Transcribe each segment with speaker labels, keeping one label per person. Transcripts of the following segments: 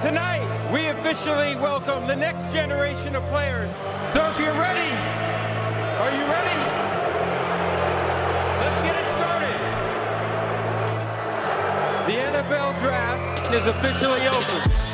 Speaker 1: Tonight, we officially welcome the next generation of players. So if you're ready, are you ready? Let's get it started. The NFL Draft is officially open.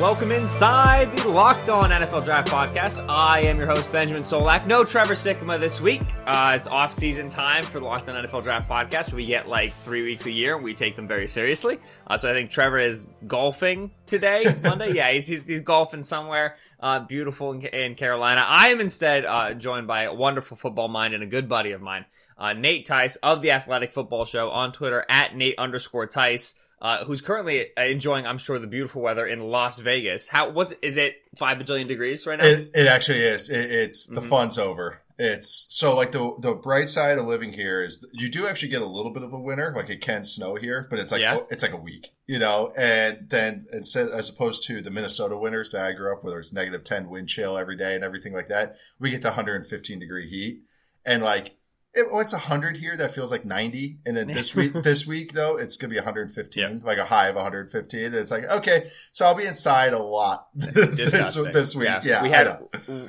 Speaker 2: Welcome inside the Locked On NFL Draft Podcast. I am your host, Benjamin Solak. No Trevor Sikkema this week. Uh, it's off season time for the Locked On NFL Draft Podcast. We get like three weeks a year. We take them very seriously. Uh, so I think Trevor is golfing today. It's Monday. yeah, he's, he's, he's golfing somewhere uh, beautiful in, in, Carolina. I am instead uh, joined by a wonderful football mind and a good buddy of mine, uh, Nate Tice of the Athletic Football Show on Twitter at Nate underscore Tice uh, who's currently enjoying, I'm sure, the beautiful weather in Las Vegas. How what's is it five bajillion degrees right now?
Speaker 3: It, it actually is. It, it's the mm-hmm. fun's over. It's so like the the bright side of living here is you do actually get a little bit of a winter, like it can snow here, but it's like yeah. it's like a week, you know. And then instead, as opposed to the Minnesota winters that I grew up, where it's negative ten wind chill every day and everything like that, we get the 115 degree heat, and like it, oh, it's 100 here that feels like 90 and then this week this week though it's gonna be 115 yep. like a high of 115 and it's like okay so i'll be inside a lot this, this week. Yeah, yeah
Speaker 2: we had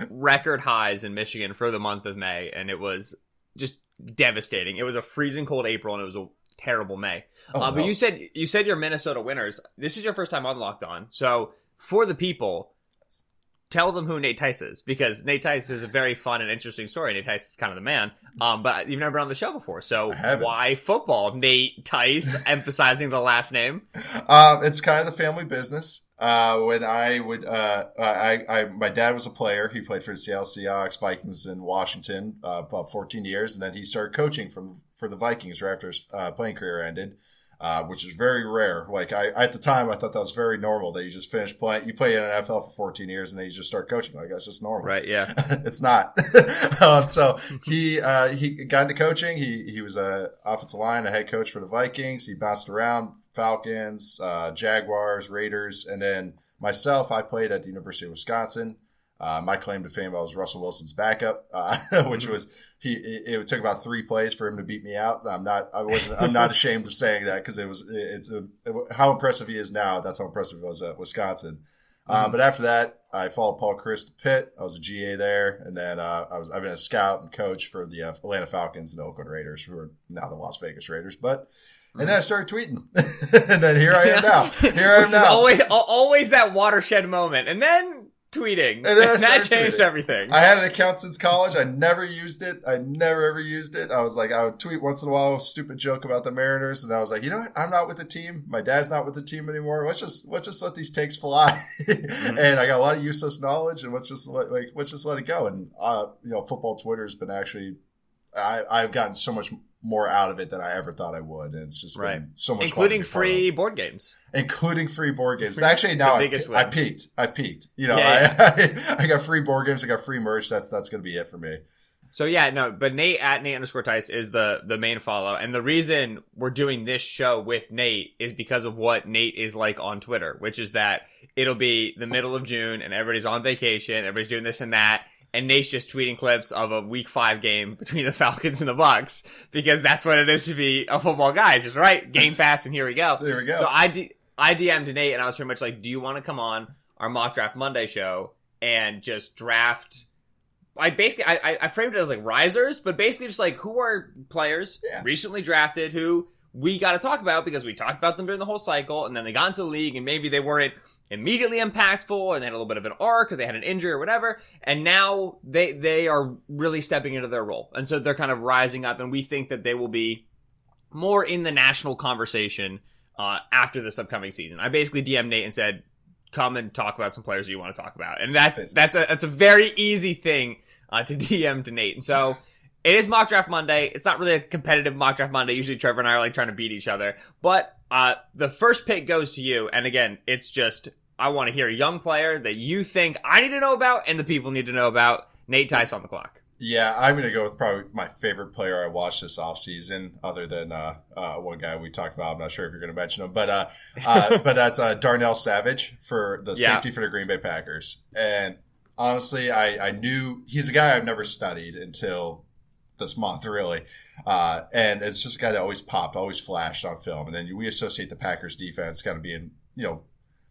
Speaker 2: record highs in michigan for the month of may and it was just devastating. It was a freezing cold april and it was a terrible may. Oh, uh, but no. you said you said you're minnesota winners. This is your first time on locked on. So for the people tell them who Nate Tice is because Nate Tice is a very fun and interesting story. Nate Tice is kind of the man. Um, but you've never been on the show before, so why football? Nate Tice, emphasizing the last name.
Speaker 3: Um, it's kind of the family business. Uh, when I would, uh, I, I, my dad was a player. He played for the Seattle Seahawks, Vikings, in Washington, uh, about 14 years, and then he started coaching from for the Vikings right after his uh, playing career ended uh, which is very rare. Like I, at the time, I thought that was very normal that you just finish playing, you play in an NFL for 14 years and then you just start coaching. Like that's just normal.
Speaker 2: Right. Yeah.
Speaker 3: it's not. um, so he, uh, he got into coaching. He, he was a offensive line, a head coach for the Vikings. He bounced around Falcons, uh, Jaguars, Raiders. And then myself, I played at the University of Wisconsin. Uh, my claim to fame, I was Russell Wilson's backup, uh, which mm-hmm. was he. It, took about three plays for him to beat me out. I'm not. I wasn't. I'm not ashamed of saying that because it was. It's a, it, how impressive he is now. That's how impressive he was at Wisconsin. Uh, mm-hmm. but after that, I followed Paul Chryst to Pitt. I was a GA there, and then uh, I was, I've been a scout and coach for the uh, Atlanta Falcons and Oakland Raiders, who are now the Las Vegas Raiders. But and then I started tweeting, and then here I am now. Here I am now.
Speaker 2: Always, always that watershed moment, and then tweeting. And, then and that changed tweeting. everything.
Speaker 3: I had an account since college. I never used it. I never ever used it. I was like, I would tweet once in a while a stupid joke about the Mariners, and I was like, you know what? I'm not with the team. My dad's not with the team anymore. Let's just let's just let these takes fly. mm-hmm. And I got a lot of useless knowledge, and let's just let like let's just let it go. And uh, you know, football Twitter's been actually. I, I've gotten so much more out of it than I ever thought I would. And it's just right. so much
Speaker 2: including free board games,
Speaker 3: including free board games. Free, Actually, now I, I peaked. I peaked. You know, yeah, yeah. I, I, got free board games. I got free merch. That's that's going to be it for me.
Speaker 2: So yeah, no, but Nate at Nate underscore Tice is the the main follow, and the reason we're doing this show with Nate is because of what Nate is like on Twitter, which is that it'll be the middle of June and everybody's on vacation, everybody's doing this and that, and Nate's just tweeting clips of a week five game between the Falcons and the Bucs because that's what it is to be a football guy. It's just right, game pass, and here we go.
Speaker 3: There we go.
Speaker 2: So I, D- I DM'd Nate and I was pretty much like, do you want to come on our mock draft Monday show and just draft? I basically I, I framed it as like risers, but basically just like who are players yeah. recently drafted who we got to talk about because we talked about them during the whole cycle, and then they got into the league, and maybe they weren't immediately impactful and they had a little bit of an arc or they had an injury or whatever and now they they are really stepping into their role. And so they're kind of rising up and we think that they will be more in the national conversation uh, after this upcoming season. I basically dm nate and said come and talk about some players you want to talk about. And that's that's a that's a very easy thing uh, to dm to nate. And so it is mock draft Monday. It's not really a competitive mock draft Monday. Usually Trevor and I are like trying to beat each other. But uh, the first pick goes to you. And again, it's just I want to hear a young player that you think I need to know about and the people need to know about. Nate Tice on the clock.
Speaker 3: Yeah, I'm going to go with probably my favorite player I watched this offseason, other than uh, uh, one guy we talked about. I'm not sure if you're going to mention him, but uh, uh but that's uh, Darnell Savage for the yeah. safety for the Green Bay Packers. And honestly, I, I knew he's a guy I've never studied until this month, really. Uh, and it's just a guy that always popped, always flashed on film. And then we associate the Packers defense kind of being, you know,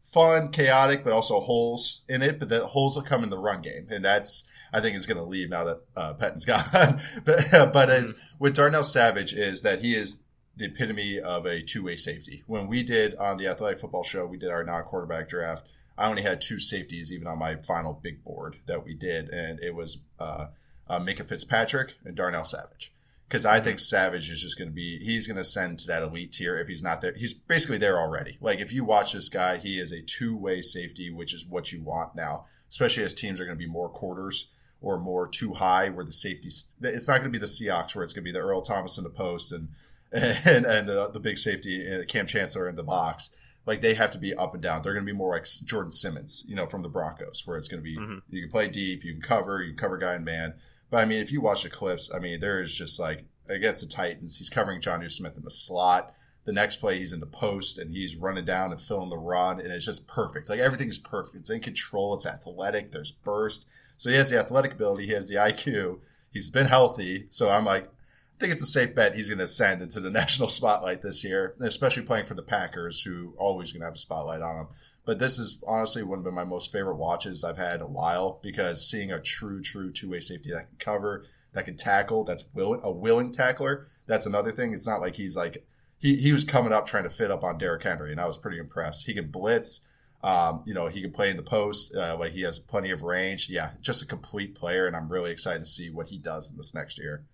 Speaker 3: fun, chaotic, but also holes in it. But the holes will come in the run game, and that's I think is going to leave now that uh, Pettine's gone. but but it's, with Darnell Savage is that he is the epitome of a two way safety. When we did on the Athletic Football Show, we did our non quarterback draft. I only had two safeties even on my final big board that we did, and it was uh, uh, Minkah Fitzpatrick and Darnell Savage. Because I think Savage is just going to be, he's going to send to that elite tier if he's not there. He's basically there already. Like, if you watch this guy, he is a two way safety, which is what you want now, especially as teams are going to be more quarters or more too high where the safeties, it's not going to be the Seahawks where it's going to be the Earl Thomas in the post and, and, and uh, the big safety, uh, Kam Chancellor in the box like they have to be up and down. They're going to be more like Jordan Simmons, you know, from the Broncos, where it's going to be mm-hmm. you can play deep, you can cover, you can cover guy and man. But I mean, if you watch the clips, I mean, there is just like against the Titans, he's covering Jonnu Smith in the slot. The next play, he's in the post and he's running down and filling the run, and it's just perfect. Like everything's perfect. It's in control. It's athletic. There's burst. So he has the athletic ability. He has the IQ. He's been healthy. So I'm like, I think it's a safe bet he's going to ascend into the national spotlight this year, especially playing for the Packers, who always going to have a spotlight on him. But this is honestly one of my most favorite watches I've had in a while because seeing a true, true two way safety that can cover, that can tackle, that's willing, a willing tackler. That's another thing. It's not like he's like he he was coming up trying to fit up on Derrick Henry, and I was pretty impressed. He can blitz. Um, you know, he can play in the post. Uh, like he has plenty of range. Yeah, just a complete player, and I'm really excited to see what he does in this next year.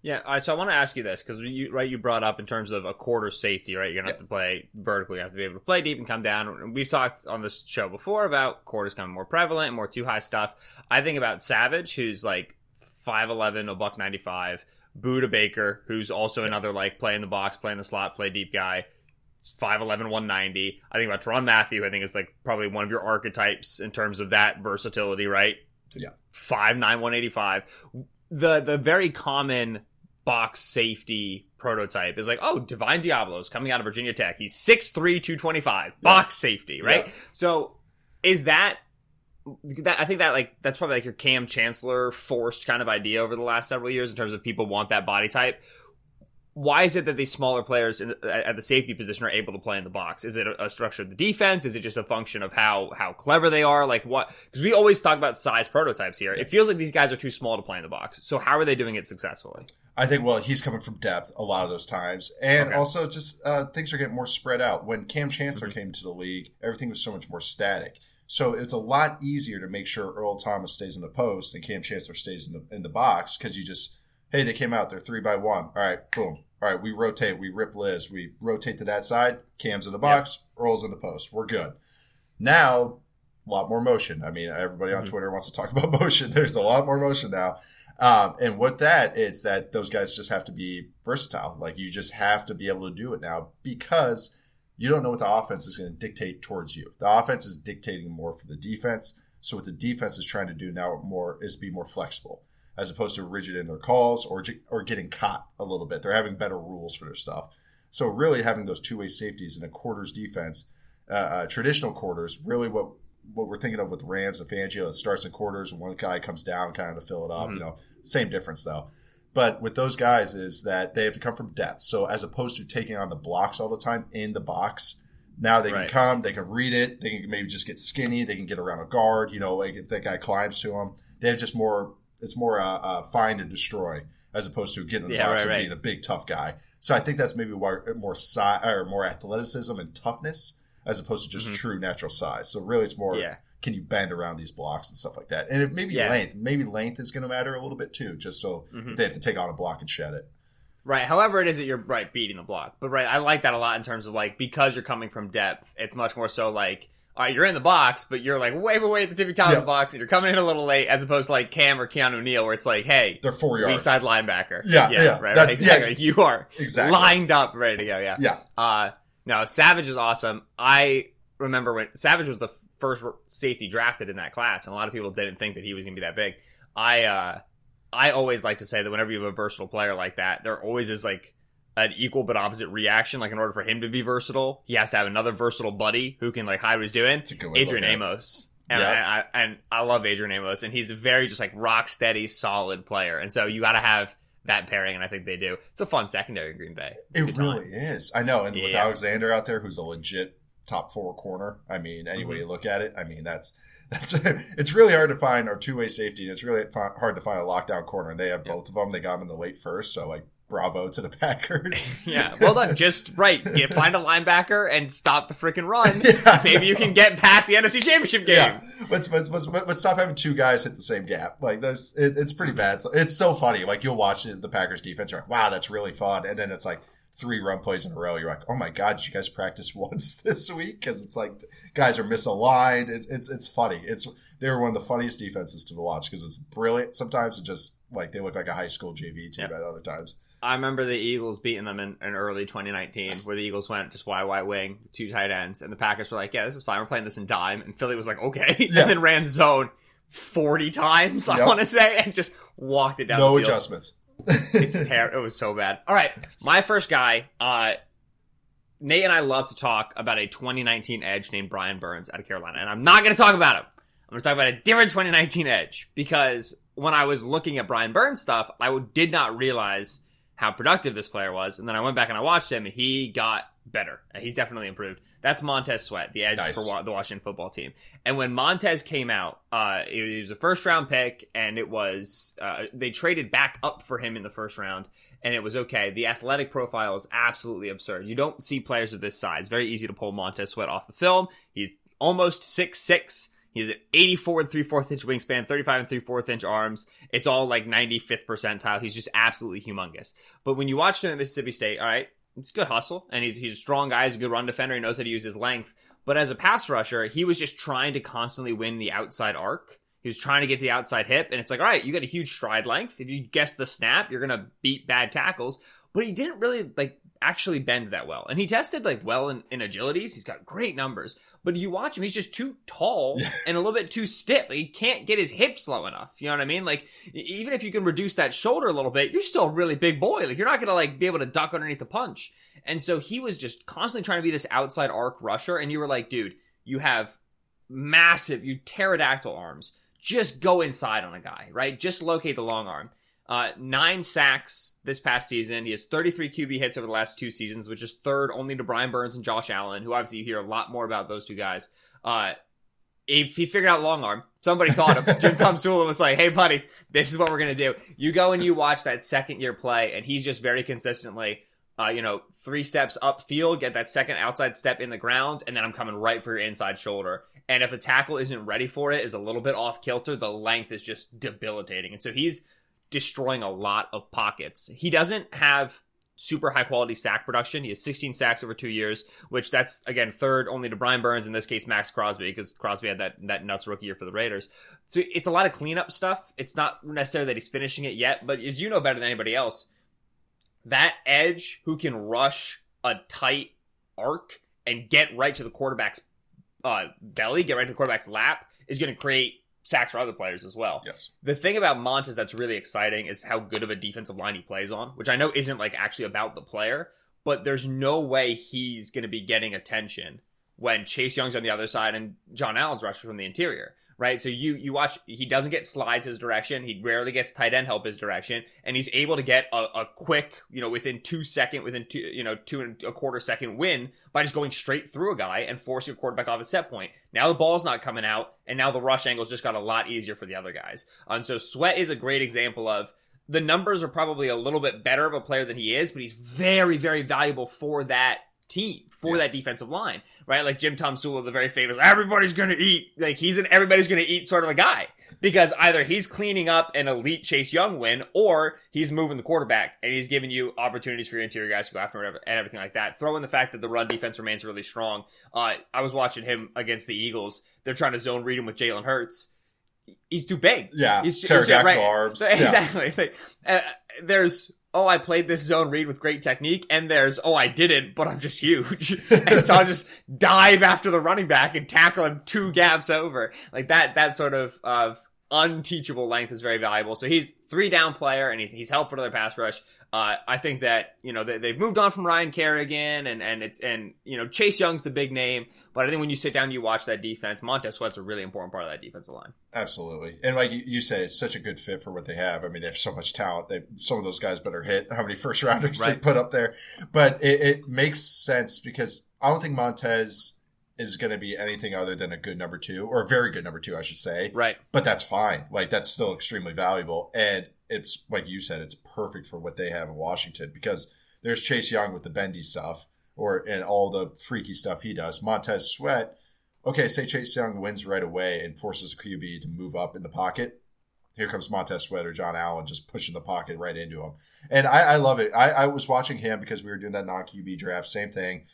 Speaker 2: Yeah, all right. So I want to ask you this because you right, you brought up in terms of a quarter safety, right? You're gonna have to play vertically. You have to be able to play deep and come down. We've talked on this show before about quarters coming more prevalent more too high stuff. I think about Savage, who's like five eleven, a buck ninety five. Budda Baker, who's also another like play in the box, play in the slot, play deep guy. 5'11, 190. I think about Tyrann Mathieu, I think is like probably one of your archetypes in terms of that versatility, right?
Speaker 3: Yeah.
Speaker 2: 5'9, 185 the the very common box safety prototype is like, oh, Divine Deablo's coming out of Virginia Tech. He's 6'3", 225, box safety, right? Yeah. So is that that I think that like that's probably like your Kam Chancellor forced kind of idea over the last several years in terms of people want that body type why is it that these smaller players in, at the safety position are able to play in the box? Is it a, a, structure of the defense? Is it just a function of how how clever they are? Like what? Because we always talk about size prototypes here. It feels like these guys are too small to play in the box. So how are they doing it successfully?
Speaker 3: I think well, he's coming from depth a lot of those times, and okay. also just uh, things are getting more spread out. When Kam Chancellor mm-hmm. came to the league, everything was so much more static. So it's a lot easier to make sure Earl Thomas stays in the post and Kam Chancellor stays in the in the box because you just hey, they came out, they're three by one. All right, boom. All right, we rotate, we rip Liz, we rotate to that side, Kam's in the box, yep. Earl's in the post. We're good. Now, a lot more motion. I mean, everybody on mm-hmm. Twitter wants to talk about motion. There's a lot more motion now. Um, and with that, it's that those guys just have to be versatile. Like you just have to be able to do it now because you don't know what the offense is going to dictate towards you. The offense is dictating more for the defense. So what the defense is trying to do now more is be more flexible as opposed to rigid in their calls or or getting caught a little bit. They're having better rules for their stuff. So really having those two way safeties in a quarters defense, uh, uh, traditional quarters, really what what we're thinking of with Rams and Fangio, it starts in quarters and one guy comes down kind of to fill it up. Mm-hmm. You know, same difference though. But with those guys is that they have to come from depth. So as opposed to taking on the blocks all the time in the box, now they right. can come, they can read it, they can maybe just get skinny, they can get around a guard. You know, like if that guy climbs to them, they have just more it's more uh, uh, find and destroy as opposed to getting in the yeah, box right, and right. being a big tough guy. So I think that's maybe why more size or more athleticism and toughness as opposed to just mm-hmm. true natural size. So really, it's more yeah. can you bend around these blocks and stuff like that. And if maybe yeah. length, maybe length is going to matter a little bit too, just so mm-hmm. they have to take on a block and shed it.
Speaker 2: Right. However, it is that you're right beating the block, but right, I like that a lot in terms of like because you're coming from depth. It's much more so like all right, you're in the box, but you're like way, way, way at the tippy top yeah. of the box, and you're coming in a little late, as opposed to like Kam or Keanu Neal, where it's like, hey,
Speaker 3: they're four yards,
Speaker 2: weak side linebacker.
Speaker 3: Yeah, yeah, yeah.
Speaker 2: right, right exactly. Yeah. You are
Speaker 3: exactly
Speaker 2: lined up, ready to go. Yeah,
Speaker 3: yeah.
Speaker 2: Uh, no, Savage is awesome. I remember when Savage was the first safety drafted in that class, and a lot of people didn't think that he was going to be that big. I, uh, I always like to say that whenever you have a versatile player like that, there always is like an equal but opposite reaction. Like in order for him to be versatile, he has to have another versatile buddy who can like hide what he's doing. Adrian Amos. And, yeah. I, I, and I love Adrian Amos, and he's a very just like rock steady, solid player. And so you got to have that pairing, and I think they do. It's a fun secondary in Green Bay.
Speaker 3: It's it really time. is. I know, and yeah. with Alexander out there, who's a legit top four corner. I mean, any way
Speaker 2: Mhm.
Speaker 3: you look at it, I mean that's that's it's really hard to find our two way safety. and It's really hard to find a lockdown corner, and they have
Speaker 2: Yeah.
Speaker 3: both of them. They got them in the late first, so like bravo to the Packers.
Speaker 2: Yeah, well done. Just right. Get find a linebacker and stop the freaking run.
Speaker 3: Yeah.
Speaker 2: Maybe you can get past the NFC Championship game.
Speaker 3: Yeah, but stop having two guys hit the same gap. Like that's it, it's pretty bad. So it's so funny. Like you'll watch the, the Packers defense, you're like, wow, that's really fun, and then it's like three run plays in a row. You're like, oh my god, did you guys practice once this week? Because it's like guys are misaligned. It, it's it's funny. It's they're one of the funniest defenses to watch because it's brilliant. Sometimes it just like they look like a high school JV team
Speaker 2: Yeah.
Speaker 3: at other times.
Speaker 2: I remember the Eagles beating them in, in early 2019, where the Eagles went just wide, wide wing, two tight ends, and the Packers were like, "Yeah, this is fine. We're playing this in dime." And Philly was like, "Okay,"
Speaker 3: Yeah.
Speaker 2: and then ran zone 40 times, I want to say, and just walked it down.
Speaker 3: No
Speaker 2: the field.
Speaker 3: adjustments.
Speaker 2: It's ter- it was so bad. All right, my first guy. Uh, Nate and I love to talk about a 2019 edge named Brian Burns out of Carolina, and I'm not going to talk about him. I'm going to talk about a different 2019 edge because when I was looking at Brian Burns stuff, I did not realize how productive this player was, and then I went back and I watched him, and he got better. He's definitely improved. That's Montez Sweat, the edge
Speaker 3: Nice.
Speaker 2: for wa- the Washington football team. And when Montez came out, uh, it was a first round pick, and it was uh, they traded back up for him in the first round, and it was okay. The athletic profile is absolutely absurd. You don't see players of this size. Very easy to pull Montez Sweat off the film. He's almost six six. He's at 84 and 3 4 inch wingspan, 35 and 3 4 inch arms. It's all like 95th percentile. He's just absolutely humongous. But when you watch him at Mississippi State, all right, it's good hustle, and he's, he's a strong guy. He's a good run defender. He knows how to use his length. But as a pass rusher, he was just trying to constantly win the outside arc. He was trying to get to the outside hip, and it's like, all right, you got a huge stride length. If you guess the snap, you're gonna beat bad tackles. But he didn't really like actually bend that well, and he tested like well in, in agilities. He's got great numbers, but you watch him, he's just too tall and a little bit too stiff. He can't get his hips low enough. You know what I mean? Like even if you can reduce that shoulder a little bit, you're still a really big boy. Like you're not gonna like be able to duck underneath the punch. And so he was just constantly trying to be this outside arc rusher, and you were like, dude, you have massive, you pterodactyl arms. Just go inside on a guy, right? Just locate the long arm. Uh, nine sacks this past season. He has 33 QB hits over the last two seasons, which is third only to Brian Burns and Josh Allen, who obviously you hear a lot more about those two guys. Uh, if he figured out long arm, somebody taught him. Jim Tomsula was like, "Hey, buddy, this is what we're gonna do. You go and you watch that second year play, and he's just very consistently, uh, you know, three steps upfield, get that second outside step in the ground, and then I'm coming right for your inside shoulder. And if a tackle isn't ready for it, is a little bit off kilter, the length is just debilitating. And so he's destroying a lot of pockets. He doesn't have super high quality sack production. He has 16 sacks over two years, which that's again third only to Brian Burns. In this case, Maxx Crosby, because Crosby had that that nuts rookie year for the Raiders. So it's a lot of cleanup stuff. It's not necessarily that he's finishing it yet, but as you know better than anybody else, that edge who can rush a tight arc and get right to the quarterback's uh, belly, get right to the quarterback's lap, is going to create sacks for other players as well.
Speaker 3: Yes.
Speaker 2: The thing about Montez that's really exciting is how good of a defensive line he plays on, which I know isn't like actually about the player, but there's no way he's going to be getting attention when Chase Young's on the other side and John Allen's rushing from the interior, right? So you you watch, he doesn't get slides his direction. He rarely gets tight end help his direction, and he's able to get a, a quick, you know, within two second, within two, you know, two and a quarter second win by just going straight through a guy and forcing a quarterback off a set point. Now the ball's not coming out, and now the rush angle's just got a lot easier for the other guys. Uh, and so Sweat is a great example of the numbers are probably a little bit better of a player than he is, but he's very, very valuable for that team, for
Speaker 3: Yeah.
Speaker 2: that defensive line, right? Like Jim Tomsula, the very famous, everybody's gonna eat. Like he's an everybody's gonna eat sort of a guy. Because either he's cleaning up an elite Chase Young win, or he's moving the quarterback and he's giving you opportunities for your interior guys to go after and everything like that. Throw in the fact that the run defense remains really strong. Uh, I was watching him against the Eagles. They're trying to zone read him with Jalen Hurts. He's too big.
Speaker 3: Yeah.
Speaker 2: He's,
Speaker 3: Pterodactyl
Speaker 2: right.
Speaker 3: arms.
Speaker 2: So-
Speaker 3: Yeah.
Speaker 2: Exactly. Like, uh, there's oh I played this zone read with great technique, and there's oh I didn't, but I'm just huge, and so I'll just dive after the running back and tackle him two gaps over. Like that that sort of of unteachable length is very valuable. So he's three down player, and he's, he's helpful to their pass rush. Uh, I think that you know they, they've moved on from Ryan Kerrigan, and and it's and you know Chase Young's the big name, but I think when you sit down and you watch that defense, Montez Sweat's a really important part of that defensive line.
Speaker 3: Absolutely. And like you- say, it's such a good fit for what they have. I mean, they have so much talent. They some of those guys better hit how many first rounders they put up there. But it, it makes sense because I don't think Montez is going to be anything other than a good number two or a very good number two, I should say.
Speaker 2: Right.
Speaker 3: But that's fine. Like that's still extremely valuable, and it's like you said, it's perfect for what they have in Washington because there's Chase Young with the bendy stuff or and all the freaky stuff he does. Montez Sweat. Okay, say Chase Young wins right away and forces a QB to move up in the pocket. Here comes Montez Sweat or John Allen just pushing the pocket right into him. And I, I love it. I, I was watching him because we were doing that non QB draft, same thing.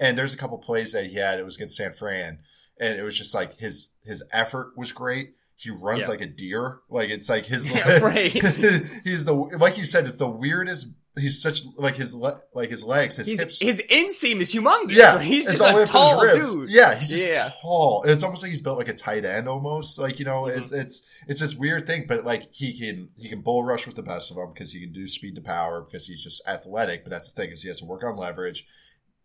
Speaker 3: And there's a couple plays that he had. It was against San Fran, and it was just like his his effort was great. He runs
Speaker 2: Yeah.
Speaker 3: like a deer. Like it's like his
Speaker 2: Yeah, right.
Speaker 3: he's the like you said. It's the weirdest. He's such like his le- like his legs, his
Speaker 2: He's,
Speaker 3: hips.
Speaker 2: his inseam is humongous.
Speaker 3: yeah,
Speaker 2: Like, he's
Speaker 3: it's
Speaker 2: just
Speaker 3: all the way
Speaker 2: a
Speaker 3: up to his
Speaker 2: tall dude.
Speaker 3: Yeah, he's just
Speaker 2: Yeah.
Speaker 3: tall. It's almost like he's built like a tight end almost. Like you know,
Speaker 2: Mhm.
Speaker 3: it's it's it's this weird thing. But like he can he can bull rush with the best of them because he can do speed to power because he's just athletic. But that's the thing is he has to work on leverage.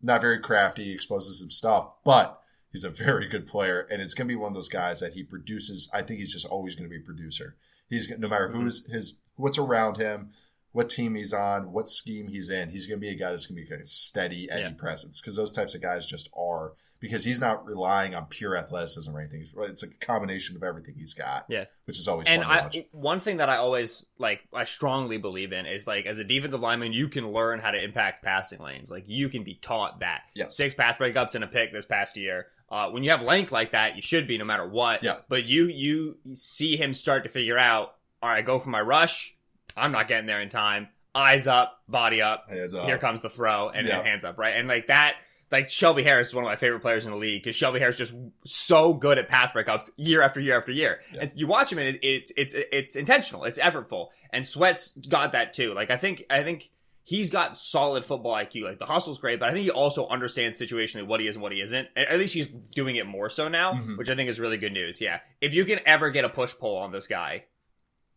Speaker 3: Not very crafty, he exposes some stuff, but he's a very good player, and it's going to be one of those guys that he produces. I think he's just always going to be a producer. He's no matter
Speaker 2: Mm-hmm.
Speaker 3: who's his what's around him, what team he's on, what scheme he's in. He's going to be a guy that's going to be a steady Eddie
Speaker 2: Yeah.
Speaker 3: presence because those types of guys just are because he's not relying on pure athleticism or anything. It's a combination of everything he's got.
Speaker 2: Yeah.
Speaker 3: which is always
Speaker 2: And I, one thing that I always like, I strongly believe in is like, as a defensive lineman, you can learn how to impact passing lanes. Like, you can be taught that.
Speaker 3: Yes.
Speaker 2: Six pass breakups and a pick this past year. Uh, when you have length like that, you should be no matter what.
Speaker 3: Yeah.
Speaker 2: But you you see him start to figure out. All right, go for my rush. I'm not getting there in time. Eyes up, body up.
Speaker 3: Hands up.
Speaker 2: Here comes the throw, and
Speaker 3: Yeah.
Speaker 2: hands up, right? And like that, like Shelby Harris is one of my favorite players in the league because Shelby Harris is just so good at pass breakups year after year after year.
Speaker 3: Yeah.
Speaker 2: And you watch him, and it, it's it's it's intentional, it's effortful, and Sweat's got that too. Like I think I think he's got solid football IQ. Like the hustle's great, but I think he also understands situationally what he is and what he isn't. And at least he's doing it more so now,
Speaker 3: Mhm.
Speaker 2: which I think is really good news. Yeah, if you can ever get a push pull on this guy.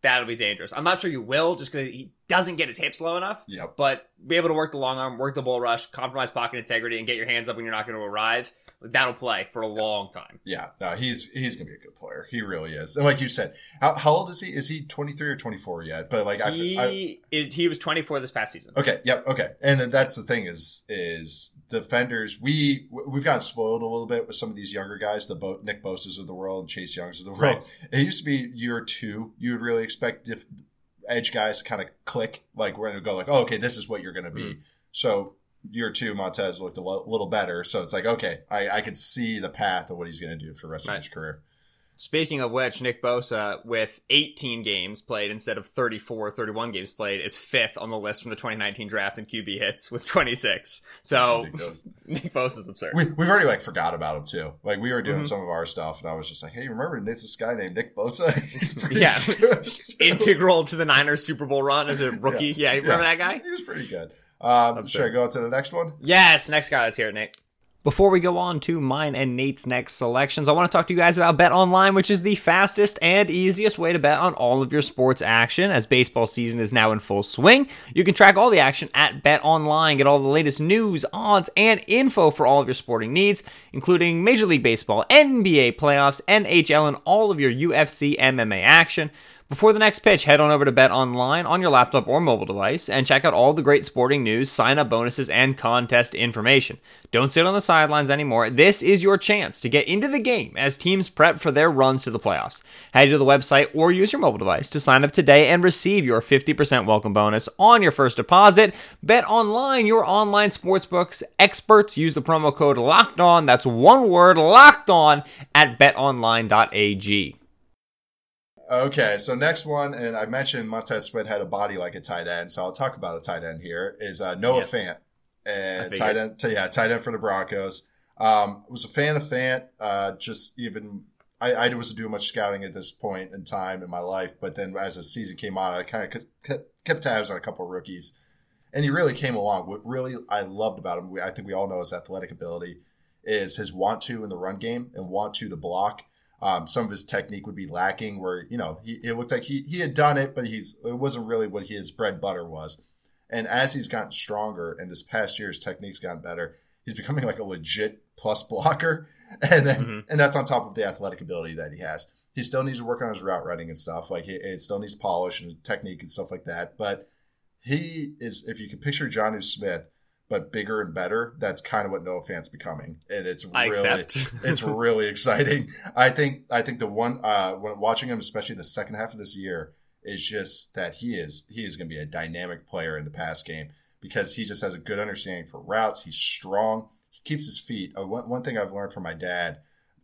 Speaker 2: That'll be dangerous. I'm not sure you will, just because he doesn't get his hips low enough
Speaker 3: Yep.
Speaker 2: but be able to work the long arm, work the bull rush, compromise pocket integrity, and get your hands up when you're not going to arrive. That'll play for a long time.
Speaker 3: Yeah, no, he's he's gonna be a good player. He really is. And like you said, how, how old is he? Is he twenty three or twenty four yet? But like
Speaker 2: He
Speaker 3: I
Speaker 2: he was 24 this past season.
Speaker 3: okay, yep, okay. And that's the thing is is defenders. We we've gotten spoiled a little bit with some of these younger guys, the Bo, Nick Bosa's of the world and Chase Youngs of the world.
Speaker 2: Right.
Speaker 3: It used to be year two, you would really expect diff, edge guys to kind of click. Like we're gonna go like, oh, okay, this is what you're gonna be.
Speaker 2: Mm-hmm.
Speaker 3: So year two, Montez looked a lo- little better. So it's like, okay, I, I can see the path of what he's going to do for the rest
Speaker 2: Right.
Speaker 3: of his career.
Speaker 2: Speaking of which, Nick Bosa, with 18 games played instead of 34, 31 games played, is fifth on the list from the 2019 draft in QB hits with 26. So. Nick Bosa's absurd.
Speaker 3: we, we've already like forgot about him too. Like we were doing
Speaker 2: Mhm.
Speaker 3: some of our stuff, and I was just like, "Hey, remember this guy named Nick Bosa?
Speaker 2: Yeah.
Speaker 3: good."
Speaker 2: Integral to the Niners Super Bowl run as a rookie. Yeah, you remember
Speaker 3: Yeah.
Speaker 2: that guy?
Speaker 3: He was pretty good. Um,
Speaker 2: Absurd.
Speaker 3: should I go on to the next one?
Speaker 2: Yes, next guy. Let's hear it, Nick. Before we go on to mine and Nate's next selections, I want to talk to you guys about Bet Online, which is the fastest and easiest way to bet on all of your sports action. As baseball season is now in full swing, you can track all the action at Bet Online, get all the latest news, odds, and info for all of your sporting needs, including Major League Baseball, NBA playoffs, NHL, and all of your UFC MMA action. Before the next pitch, head on over to Bet Online on your laptop or mobile device and check out all the great sporting news, sign up bonuses, and contest information. Don't sit on the sidelines anymore. This is your chance to get into the game as teams prep for their runs to the playoffs. Head to the website or use your mobile device to sign up today and receive your 50% welcome bonus on your first deposit. Bet Online, your online sportsbooks experts. Use the promo code LOCKED ON. That's one word, LOCKED ON at betonline.ag.
Speaker 3: Okay, so next one, and I mentioned Montez Sweat had a body like a tight end, so I'll talk about a tight end here. Is uh, Noah. Fant, and tight end, t- yeah, tight end for the Broncos. Um, was a fan of Fant. Uh, just even I, I wasn't doing much scouting at this point in time in my life, but then as the season came on, I kind of kept, kept tabs on a couple of rookies, and he really came along. What really I loved about him, I think we all know his athletic ability, is his want to in the run game and want to to block. Um, some of his technique would be lacking, where you know he it looked like he he had done it, but he's it wasn't really what his bread butter was. And as he's gotten stronger, and this past year's technique's gotten better, he's becoming like a legit plus blocker. And then
Speaker 2: Mhm.
Speaker 3: and that's on top of the athletic ability that he has. He still needs to work on his route running and stuff. Like he, it still needs polish and technique and stuff like that. But he is, if you can picture Jonnu Smith, but bigger and better. That's kind of what Noah Fant's becoming, and it's really it's really exciting. I think I think the one uh, when watching him, especially the second half of this year, is just that he is he is going to be a dynamic player in the pass game because he just has a good understanding for routes. He's strong. He keeps his feet. Uh, one, one thing I've learned from my dad.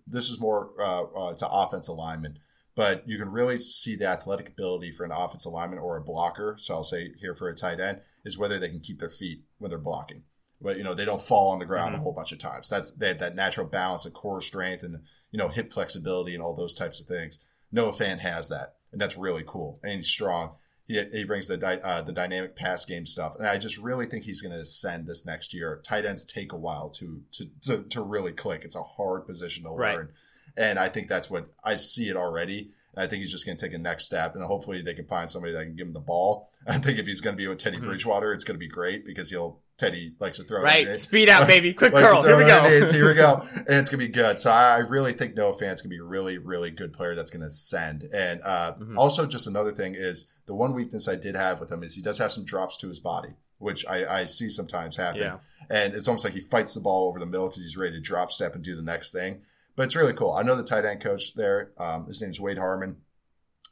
Speaker 3: This is more uh, uh, to offensive lineman, but you can really see the athletic ability for an offensive lineman or a blocker. So I'll say here for a tight end is whether they can keep their feet when they're blocking. But you know they don't fall on the ground
Speaker 2: Mhm.
Speaker 3: a whole bunch of times. That's they have that natural balance of core strength and you know hip flexibility and all those types of things. Noah Fant has that, and that's really cool. And he's strong. He, he brings the dy- uh, the dynamic pass game stuff, and I just really think he's going to ascend this next year. Tight ends take a while to to to, to really click. It's a hard position to
Speaker 2: Right.
Speaker 3: learn, and I think that's what I see it already. And I think he's just going to take a next step, and hopefully they can find somebody that can give him the ball. I think if he's going to be with Teddy
Speaker 2: Mhm.
Speaker 3: Bridgewater, it's going to be great because he'll Teddy likes to throw.
Speaker 2: Right, speed out, baby. Quick curl. Here we go.
Speaker 3: Here we go. And it's gonna be good. So I I really think Noah Fant's gonna be a really, really good player that's gonna send. And uh,
Speaker 2: Mhm.
Speaker 3: also, just another thing is the one weakness I did have with him is he does have some drops to his body, which I, I see sometimes happen.
Speaker 2: Yeah.
Speaker 3: And it's almost like he fights the ball over the middle because he's ready to drop step and do the next thing. But it's really cool. I know the tight end coach there. Um, his name's Wade Harman.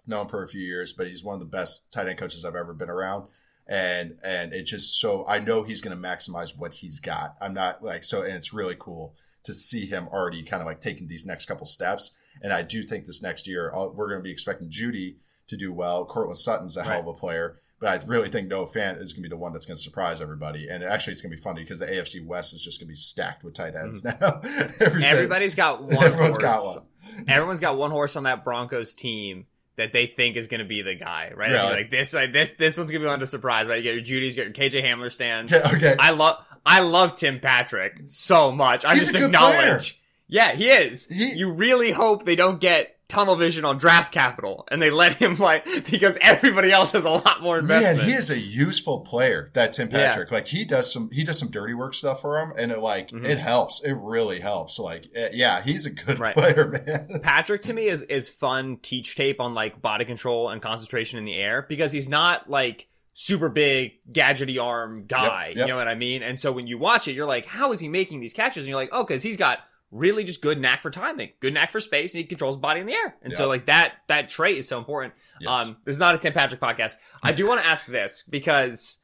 Speaker 3: Known for a few years, but he's one of the best tight end coaches I've ever been around and and it's just so I know he's going to maximize what he's got. I'm not like so, and it's really cool to see him already kind of like taking these next couple steps. And I do think this next year uh, we're going to be expecting Jeudy to do well. Courtland Sutton's a hell of a player, but I really think Noah Fant is going to be the one that's going to surprise everybody. And actually, it's going to be funny because the AFC West is just going to be stacked with tight ends mm. now. Everything-
Speaker 2: Everybody's got one
Speaker 3: Everyone's
Speaker 2: horse.
Speaker 3: got one.
Speaker 2: Everyone's got one horse on that Broncos team that they think is going to be the guy, right?
Speaker 3: Really?
Speaker 2: Like this, like this, this one's going to be one to surprise, right? You get your Jeudy's, you get your KJ Hamler stands.
Speaker 3: Okay, okay.
Speaker 2: I love, I love Tim Patrick so much. I
Speaker 3: He's
Speaker 2: just acknowledge. Yeah, he is.
Speaker 3: He-
Speaker 2: you really hope they don't get tunnel vision on draft capital and they let him like because everybody else has a lot more investment.
Speaker 3: Man, he is a useful player. That Tim
Speaker 2: Yeah.
Speaker 3: Patrick, like he does some, he does some dirty work stuff for him, and it like
Speaker 2: Mhm.
Speaker 3: it helps. It really helps. Like, eh, yeah, he's a good
Speaker 2: Right.
Speaker 3: player, man.
Speaker 2: Patrick to me is is fun teach tape on like body control and concentration in the air because he's not like super big gadgety arm guy.
Speaker 3: Yep, yep.
Speaker 2: You know what I mean? And so when you watch it, you're like, how is he making these catches? And you're like, oh, because he's got really just good knack for timing, good knack for space, and he controls his body in the air. And so like that that trait is so important.
Speaker 3: Yes.
Speaker 2: Um, this is not a Tim Patrick podcast. I do want to ask this because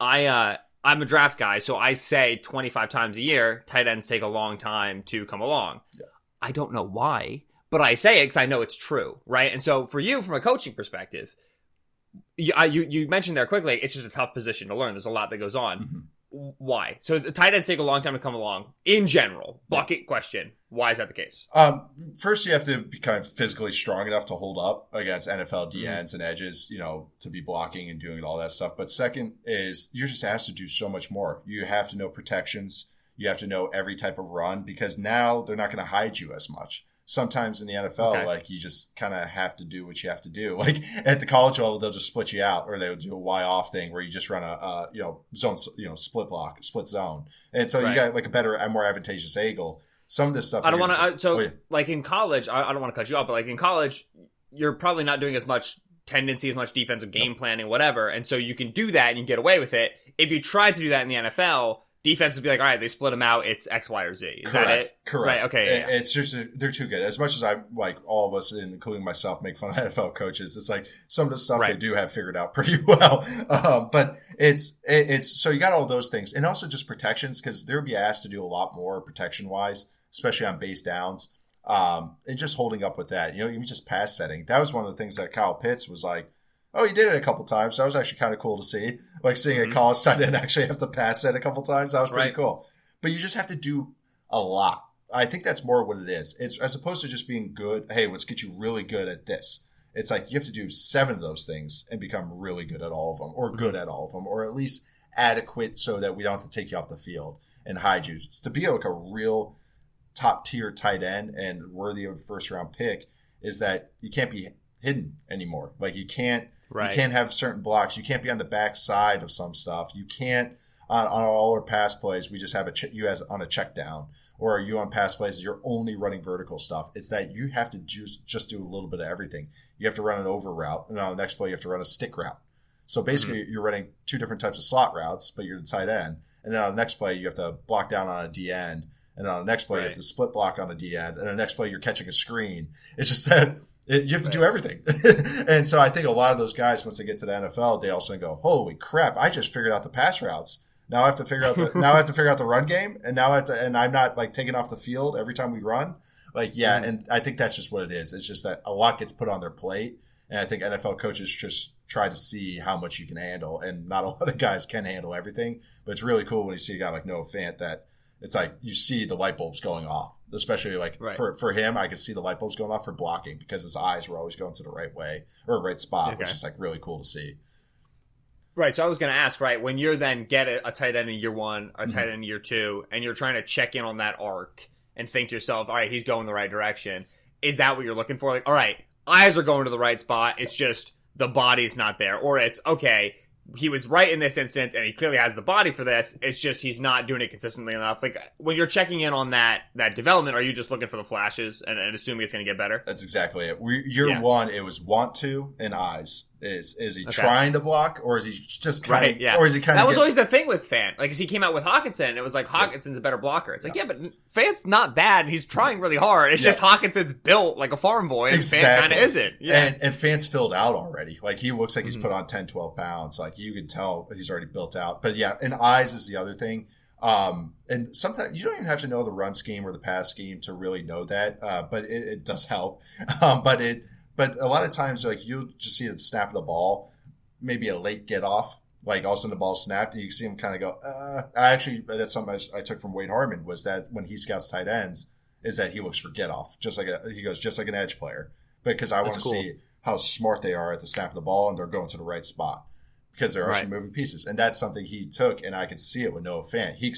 Speaker 2: I uh I'm a draft guy, so I say 25 times a year, tight ends take a long time to come along. I don't know why, but I say it because I know it's true, right? And so for you, from a coaching perspective, you, I, you you mentioned there quickly, it's just a tough position to learn. There's a lot that goes on.
Speaker 3: Mhm.
Speaker 2: Why? So the tight ends take a long time to come along. In general, bucket question: Why is that the case?
Speaker 3: Um, first, you have to be kind of physically strong enough to hold up against NFL
Speaker 2: Mm-hmm.
Speaker 3: And edges, you know, to be blocking and doing all that stuff. But second is you're just asked to do so much more. You have to know protections. You have to know every type of run because now they're not going to hide you as much. Sometimes in the NFL,
Speaker 2: Okay.
Speaker 3: like you just kind of have to do what you have to do. Like at the college level, they'll just split you out, or they'll do a Y off thing where you just run a, uh, you know, zone, you know, split block, split zone, and so
Speaker 2: Right.
Speaker 3: you got like a better, a more advantageous angle. Some of this stuff,
Speaker 2: I don't want to. So,
Speaker 3: oh, yeah.
Speaker 2: like in college, I, I don't want to cut you off, but like in college, you're probably not doing as much tendency, as much defensive game planning, whatever, and so you can do that and you get away with it. If you tried to do that in the NFL, defense would be like, all right, they split them out. It's X, Y, or Z. Is
Speaker 3: Correct.
Speaker 2: that it?
Speaker 3: Correct.
Speaker 2: Right. Okay. yeah,
Speaker 3: It- It's just they're too good. As much as I like all of us, including myself, make fun of NFL coaches. It's like some of the stuff they do have figured out pretty well. Um, but it's it's so you got all those things, and also just protections because they'll be asked to do a lot more protection wise, especially on base downs. Um, and just holding up with that, you know, even just pass setting. That was one of the things that Kyle Pitts was like. Oh, he did it a couple times. That was actually kind of cool to see. Like seeing
Speaker 2: Mhm.
Speaker 3: a college tight end actually have to pass it a couple times. That was pretty
Speaker 2: Right.
Speaker 3: cool. But you just have to do a lot. I think that's more what it is. It's as opposed to just being good. Hey, let's get you really good at this. It's like you have to do seven of those things and become really good at all of them, or good at all of them, or at least adequate so that we don't have to take you off the field and hide you. To be like a real top tier tight end and worthy of a first round pick is that you can't be hidden anymore. Like you can't
Speaker 2: Right.
Speaker 3: you can't have certain blocks. You can't be on the back side of some stuff. You can't on, on all our pass plays. We just have a ch- you as on a check down, or are you on pass plays? You're only running vertical stuff. It's that you have to just just do a little bit of everything. You have to run an over route, and on the next play you have to run a stick route. So mm-hmm. basically, you're running two different types of slot routes, but you're the tight end, and then on the next play you have to block down on a D end, and then on the next play you have to split block on a D end, and the next play you're catching a screen. It's just that it, you have to do everything. and so I think a lot of those guys, once they get to the NFL, they also go, "Holy crap! I just figured out the pass routes." Now I have to figure out the now I have to figure out the run game, and now I have to, and I'm not like taking off the field every time we run. Like yeah,
Speaker 2: Mhm.
Speaker 3: and I think that's just what it is. It's just that a lot gets put on their plate, and I think NFL coaches just try to see how much you can handle, and not a lot of guys can handle everything. But it's really cool when you see a guy like Noah Fant that it's like you see the light bulbs going off. Especially like
Speaker 2: Right.
Speaker 3: for for him, I could see the light bulbs going off for blocking because his eyes were always going to the right way or right spot, which is like really cool to see.
Speaker 2: Right. So I was going to ask, right, when you're then get a, a tight end in year one,
Speaker 3: Mm-hmm.
Speaker 2: a tight end in year two, and you're trying to check in on that arc and think to yourself, all right, he's going the right direction. Is that what you're looking for? Like, all right, eyes are going to the right spot. It's just the body's not there. Or it's, okay, he was right in this instance and he clearly has the body for this. It's just he's not doing it consistently enough. Like, when you're checking in on that that development, are you just looking for the flashes and, and assuming it's going to get better?
Speaker 3: That's exactly it. We, year
Speaker 2: Yeah.
Speaker 3: one, it was want to and eyes. Is is he
Speaker 2: Okay.
Speaker 3: trying to block or is he just kind
Speaker 2: Right,
Speaker 3: of,
Speaker 2: yeah.
Speaker 3: or is he kind
Speaker 2: That
Speaker 3: of That
Speaker 2: was always the thing with Fant. Like, 'cause he came out with Hockenson, and it was like Hockenson's a better blocker. It's like, yeah, but Fant's not bad. and He's trying really hard. It's
Speaker 3: Yeah.
Speaker 2: just Hockenson's built like a farm boy, and
Speaker 3: Exactly.
Speaker 2: kind of isn't. Yeah,
Speaker 3: And, and Fant's filled out already. Like he looks like he's
Speaker 2: Mhm.
Speaker 3: put on 10, 12 pounds. Like you can tell he's already built out. But yeah, and eyes is the other thing. Um, and sometimes you don't even have to know the run scheme or the pass scheme to really know that. Uh, but it, it does help. Um, but it, but a lot of times like you'll just see the snap of the ball, maybe a late get off. Like all of a sudden the ball snapped and you see him kind of go, uh, I actually, that's something I, I took from Wade Harman was that when he scouts tight ends is that he looks for get off, just like a, he goes, just like an edge player because I want to
Speaker 2: cool.
Speaker 3: see how smart they are at the snap of the ball and they're going to the right spot because there are
Speaker 2: Right.
Speaker 3: some moving pieces. And that's something he took, and I could see it with Noah Fant. He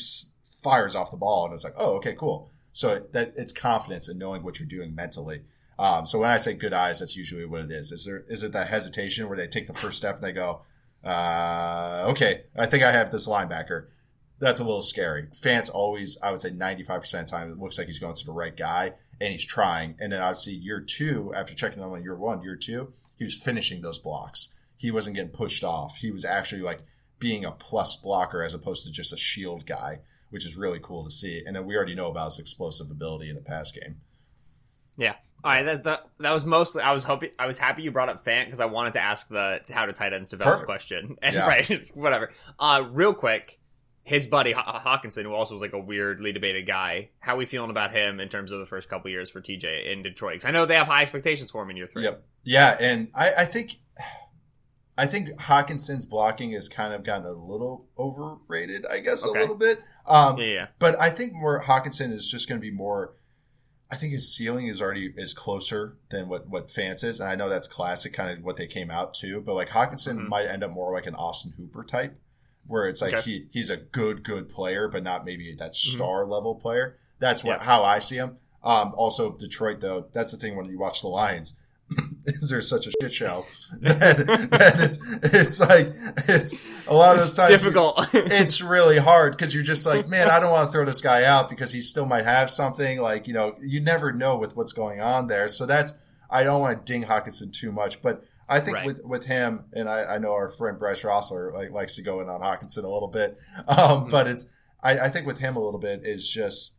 Speaker 3: fires off the ball, and it's like, oh, okay, cool. So that it's confidence in knowing what you're doing mentally. Um, so when I say good eyes, that's usually what it is. Is there is it that hesitation where they take the first step and they go, uh, okay, I think I have this linebacker. That's a little scary. Fans always, I would say, 95% of the time, it looks like he's going to the right guy and he's trying. And then obviously, year two, after checking on year one, year two, he was finishing those blocks. He wasn't getting pushed off. He was actually like being a plus blocker as opposed to just a shield guy, which is really cool to see. And then we already know about his explosive ability in the pass game.
Speaker 2: yeah. All right, that, that that was mostly. I was hoping. I was happy you brought up Fant because I wanted to ask the how to tight ends develop
Speaker 3: Perfect.
Speaker 2: question. And
Speaker 3: Yeah.
Speaker 2: right, whatever. Uh, real quick, his buddy Haw- Hockenson, who also was like a weirdly debated guy. How we feeling about him in terms of the first couple years for TJ in Detroit? Because I know they have high expectations for him in year three.
Speaker 3: Yep. Yeah, and I, I think I think Hockenson's blocking has kind of gotten a little overrated, I guess,
Speaker 2: Okay.
Speaker 3: a little bit. Um,
Speaker 2: Yeah, yeah.
Speaker 3: But I think more Hockenson is just going to be more. I think his ceiling is already is closer than what what Fant's is, and I know that's classic, kind of what they came out to. But like Hockenson
Speaker 2: Mhm.
Speaker 3: might end up more like an Austin Hooper type, where it's like
Speaker 2: Okay.
Speaker 3: he he's a good good player, but not maybe that
Speaker 2: Mhm.
Speaker 3: star level player. That's what
Speaker 2: Yeah.
Speaker 3: how I see him. Um, also Detroit though, that's the thing when you watch the Lions. Is there such a shit show that, that it's it's like it's a lot of those times
Speaker 2: Difficult.
Speaker 3: it's really hard because you're just like, man, I don't want to throw this guy out because he still might have something. Like, you know, you never know with what's going on there. So that's, I don't want to ding Hockenson too much, but I think
Speaker 2: Right.
Speaker 3: with, with him, and I, I know our friend Bryce Rossler like, likes to go in on Hockenson a little bit. Um, but it's, I, I think with him a little bit is just,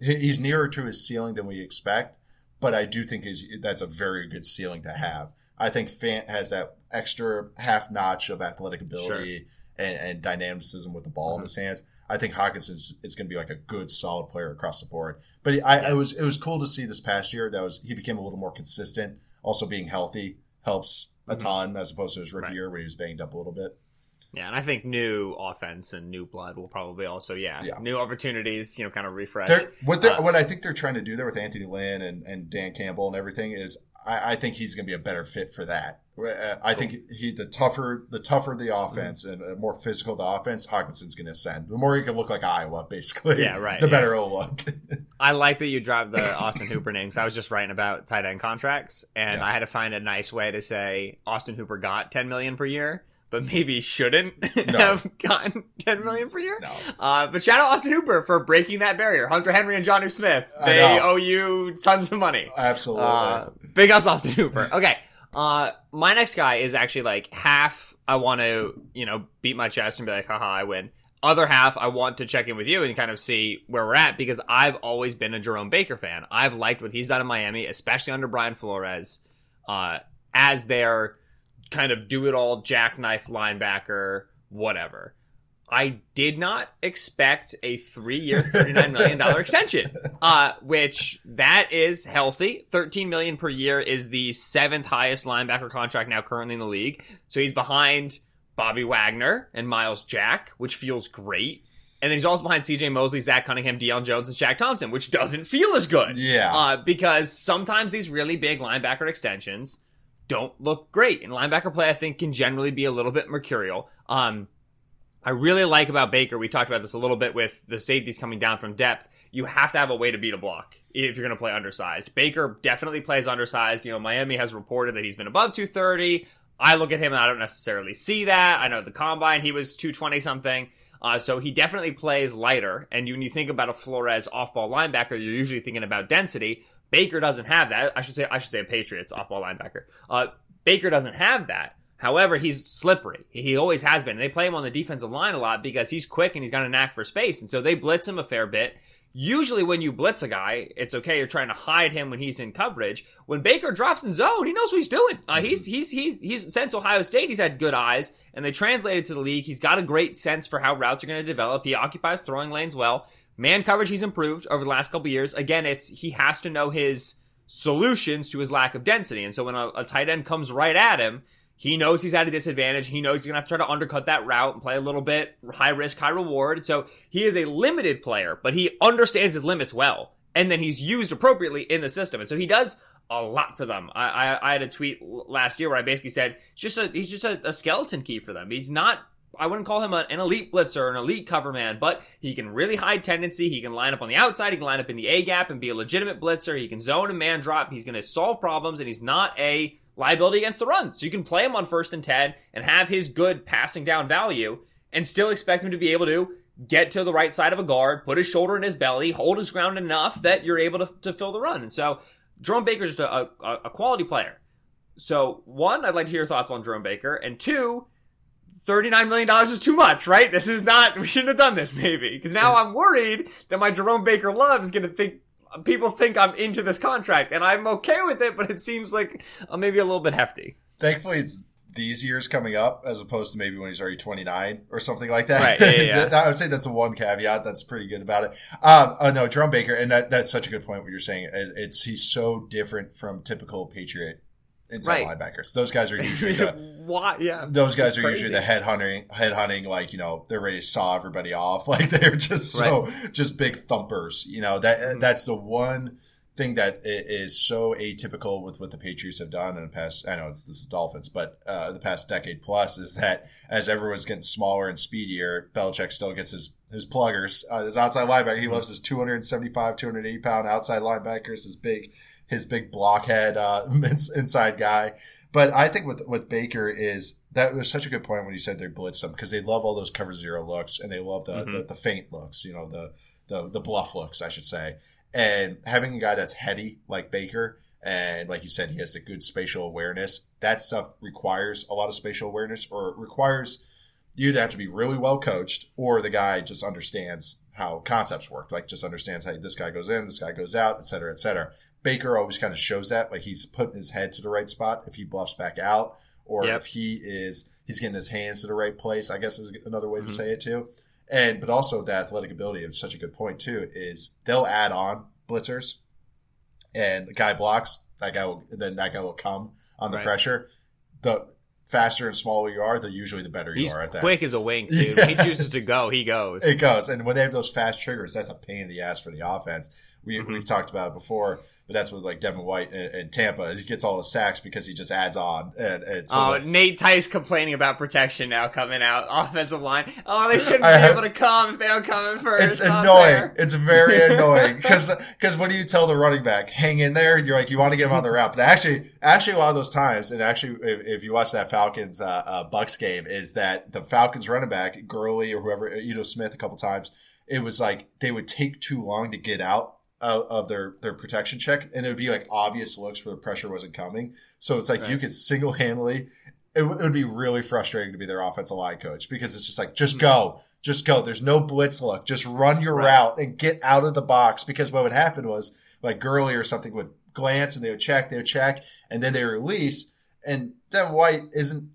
Speaker 3: he's nearer to his ceiling than we expect, but I do think that's a very good ceiling to have. I think Fant has that extra half notch of athletic ability and, and dynamicism with the ball in his hands. I think Hockenson is, going to be like a good, solid player across the board. But I, I was it was cool to see this past year that was he became a little more consistent. Also, being healthy helps a
Speaker 2: Mhm.
Speaker 3: ton as opposed to his rookie
Speaker 2: Right.
Speaker 3: year where he was banged up a little bit.
Speaker 2: Yeah, and I think new offense and new blood will probably also, yeah,
Speaker 3: Yeah.
Speaker 2: new opportunities, you know, kind of refresh.
Speaker 3: They're, what they're,
Speaker 2: Uh,
Speaker 3: what I think they're trying to do there with Anthony Lynn and, and Dan Campbell and everything is I, I think he's going to be a better fit for that. Uh, I think he the tougher the tougher the offense and uh, more physical the offense, Hockenson's going to ascend. The more he can look like Iowa, basically,
Speaker 2: Yeah, right,
Speaker 3: The
Speaker 2: yeah.
Speaker 3: better it'll look.
Speaker 2: I like that you dropped the Austin Hooper names. I was just writing about tight end contracts, and
Speaker 3: Yeah.
Speaker 2: I had to find a nice way to say Austin Hooper got ten million per year, but maybe shouldn't have gotten ten million per year.
Speaker 3: no,
Speaker 2: Uh, but shout out Austin Hooper for breaking that barrier. Hunter Henry and Jonnu Smith, they owe you tons of money.
Speaker 3: absolutely.
Speaker 2: Uh, big ups, Austin Hooper. Okay. Uh, my next guy is actually like half. I want to, you know, beat my chest and be like, haha, I win. other half, I want to check in with you and kind of see where we're at because I've always been a Jerome Baker fan. I've liked what he's done in Miami, especially under Brian Flores, uh, as their kind of do it all jackknife linebacker, whatever. I did not expect a three year, $39 million extension, uh, which that is healthy. 13 million per year is the seventh highest linebacker contract now currently in the league. So he's behind Bobby Wagner and Myles Jack, which feels great. And then he's also behind CJ Mosley, Zach Cunningham, Deion Jones, and Shaq Thompson, which doesn't feel as good.
Speaker 3: Yeah.
Speaker 2: Uh, because sometimes these really big linebacker extensions don't look great. And linebacker play, I think, can generally be a little bit mercurial. Um, I really like about Baker, we talked about this a little bit with the safeties coming down from depth. You have to have a way to beat a block if you're going to play undersized. Baker definitely plays undersized. You know, Miami has reported that he's been above 230. I look at him and I don't necessarily see that. I know the combine, he was 220 something. Uh, so he definitely plays lighter. And when you think about a Flores off-ball linebacker, you're usually thinking about density. Baker doesn't have that. I should say, I should say a Patriots off-ball linebacker. Uh, Baker doesn't have that. However, he's slippery. He always has been. And they play him on the defensive line a lot because he's quick and he's got a knack for space. And so they blitz him a fair bit. Usually, when you blitz a guy, it's okay. You're trying to hide him when he's in coverage. When Baker drops in zone, he knows what he's doing. Uh, he's he's he's he's since Ohio State, he's had good eyes, and they translated to the league. He's got a great sense for how routes are going to develop. He occupies throwing lanes well. Man coverage, he's improved over the last couple years. Again, it's he has to know his solutions to his lack of density, and so when a, a tight end comes right at him he knows he's at a disadvantage. He knows he's going to have to try to undercut that route and play a little bit high risk, high reward. So he is a limited player, but he understands his limits well. And then he's used appropriately in the system. And so he does a lot for them. I, I, I had a tweet last year where I basically said, just a, he's just a, a skeleton key for them. He's not I wouldn't call him an elite blitzer, an elite cover man, but he can really hide tendency. He can line up on the outside. He can line up in the A gap and be a legitimate blitzer. He can zone and man drop. He's going to solve problems, and he's not a liability against the run. So you can play him on first and 10 and have his good passing down value and still expect him to be able to get to the right side of a guard, put his shoulder in his belly, hold his ground enough that you're able to, to fill the run. And so Jerome Baker's just a, a, a quality player. So one, I'd like to hear your thoughts on Jerome Baker. And two, $39 million is too much, right? This is not, we shouldn't have done this maybe. Cause now I'm worried that my Jerome Baker love is going to think people think I'm into this contract, and I'm okay with it, but it seems like uh, maybe a little bit hefty.
Speaker 3: Thankfully, it's these years coming up as opposed to maybe when he's already 29 or something like that.
Speaker 2: Right. Yeah, yeah,
Speaker 3: yeah. I would say that's a one caveat. That's pretty good about it. Um, uh, no, Jerome Baker, and that, that's such a good point what you're saying. It, it's he's so different from typical Patriot inside right. linebackers. Those guys are usually the,
Speaker 2: what? Yeah,
Speaker 3: those guys are usually the head hunting, head hunting. Like you know, they're ready to saw everybody off. Like they're just so right. just big thumpers. You know that mm-hmm. that's the one thing that is so atypical with what the Patriots have done in the past. I know it's this is Dolphins, but uh, the past decade plus is that as everyone's getting smaller and speedier, Belichick still gets his his pluggers, uh, his outside linebacker. He loves his 275, 280 pound outside linebackers, his big his big blockhead uh, inside guy. But I think with with Baker is that was such a good point when you said they blitz him because they love all those cover zero looks and they love the, mm-hmm. the, the feint looks, you know, the, the the bluff looks, I should say. And having a guy that's heady like Baker, and like you said, he has a good spatial awareness. That stuff requires a lot of spatial awareness, or requires you either have to be really well coached, or the guy just understands how concepts work. Like just understands how this guy goes in, this guy goes out, et cetera, et cetera. Baker always kind of shows that, like he's putting his head to the right spot if he bluffs back out, or yep. if he is he's getting his hands to the right place. I guess is another way mm-hmm. to say it too. And but also the athletic ability of such a good point too is they'll add on blitzers, and the guy blocks that guy will then that guy will come on the right. pressure. The faster and smaller you are, the usually the better
Speaker 2: He's
Speaker 3: you are at that.
Speaker 2: Quick as a wink, dude. He chooses to go, he goes.
Speaker 3: It goes. And when they have those fast triggers, that's a pain in the ass for the offense. We, mm-hmm. We've talked about it before but that's what like Devin White in, in Tampa. He gets all the sacks because he just adds on. And, and
Speaker 2: so oh, Nate Tice complaining about protection now coming out offensive line. Oh, they shouldn't be have, able to come if they don't come in first.
Speaker 3: It's annoying. It's very annoying because because what do you tell the running back? Hang in there. You're like you want to get him on the route, but actually, actually a lot of those times, and actually if, if you watch that Falcons uh, uh, Bucs game, is that the Falcons running back Gurley or whoever, Ito Smith, a couple times. It was like they would take too long to get out of, of their their protection check, and it would be like obvious looks where the pressure wasn't coming. So it's like right. you could single handedly. It, w- it, would be really frustrating to be their offensive line coach because it's just like just mm-hmm. go, just go. There's no blitz look. Just run your
Speaker 2: Right.
Speaker 3: route and get out of the box. Because what would happen was like Gurley or something would glance and they would check, they would check, and then they release. And then White isn't.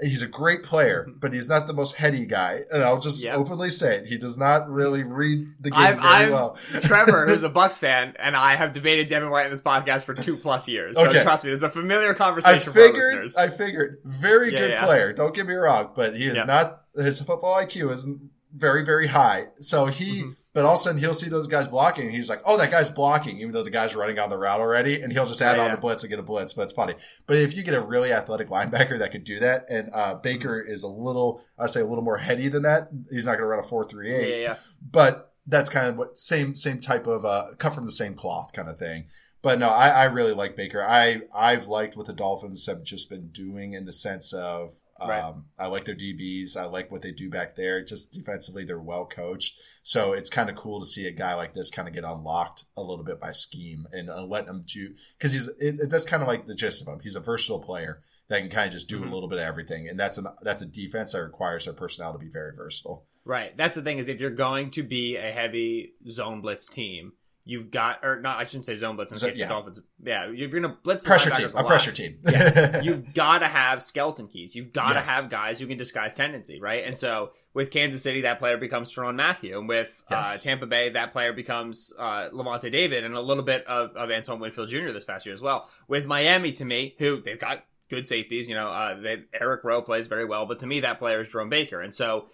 Speaker 3: He's a great player, mm-hmm. but he's not the most heady guy. And I'll just
Speaker 2: Yep.
Speaker 3: openly say it. He does not really read the game
Speaker 2: I've,
Speaker 3: very
Speaker 2: I've
Speaker 3: well.
Speaker 2: Trevor, who's a Bucs fan, and I have debated Devin White in this podcast for two plus years. So
Speaker 3: Okay.
Speaker 2: trust me, it's a familiar
Speaker 3: I
Speaker 2: conversation for our
Speaker 3: figured. I figured, very
Speaker 2: Yeah,
Speaker 3: good
Speaker 2: yeah.
Speaker 3: player. Don't get me wrong, but he is
Speaker 2: Yeah.
Speaker 3: not. His football IQ isn't very, very high. So he,
Speaker 2: Mm-hmm.
Speaker 3: but all of a sudden he'll see those guys blocking, and he's like, "Oh, that guy's blocking," even though the guy's running on the route already, and he'll just add
Speaker 2: Yeah,
Speaker 3: on
Speaker 2: yeah.
Speaker 3: the blitz and get a blitz. But it's funny. But if you get a really athletic linebacker that could do that, and uh, Baker
Speaker 2: Mm-hmm.
Speaker 3: is a little, I'd say, a little more heady than that. He's not going to run a four three
Speaker 2: yeah,
Speaker 3: eight
Speaker 2: yeah, yeah.
Speaker 3: but that's kind of what same same type of uh cut from the same cloth kind of thing. But no, I, I really like Baker. I I've liked what the Dolphins have just been doing in the sense of um, I like their DBs. I like what they do back there. Just defensively, they're well coached. So it's kind of cool to see a guy like this kind of get unlocked a little bit by scheme and uh, let him do because he's it, that's kind of like the gist of him. He's a versatile player that can kind of just do
Speaker 2: Mhm.
Speaker 3: a little bit of everything, and that's an that's a defense that requires their personnel to be very versatile.
Speaker 2: Right. That's the thing is if you're going to be a heavy zone blitz team, you've got or not. I shouldn't say zone blitz in
Speaker 3: So-
Speaker 2: case
Speaker 3: yeah.
Speaker 2: the Dolphins. Yeah, if you're going to blitz the
Speaker 3: Pressure team,
Speaker 2: a
Speaker 3: a pressure team.
Speaker 2: Yeah. You've got to have skeleton keys. You've got to
Speaker 3: Yes.
Speaker 2: have guys who can disguise tendency, right? And so with Kansas City, that player becomes Tyrann Mathieu, and with
Speaker 3: Yes.
Speaker 2: uh, Tampa Bay, that player becomes uh, Lavonte David, and a little bit of, of Antoine Winfield Jr. this past year as well. With Miami, to me, who they've got good safeties, you know, uh, they, Eric Rowe plays very well, but to me, that player is Jerome Baker, and so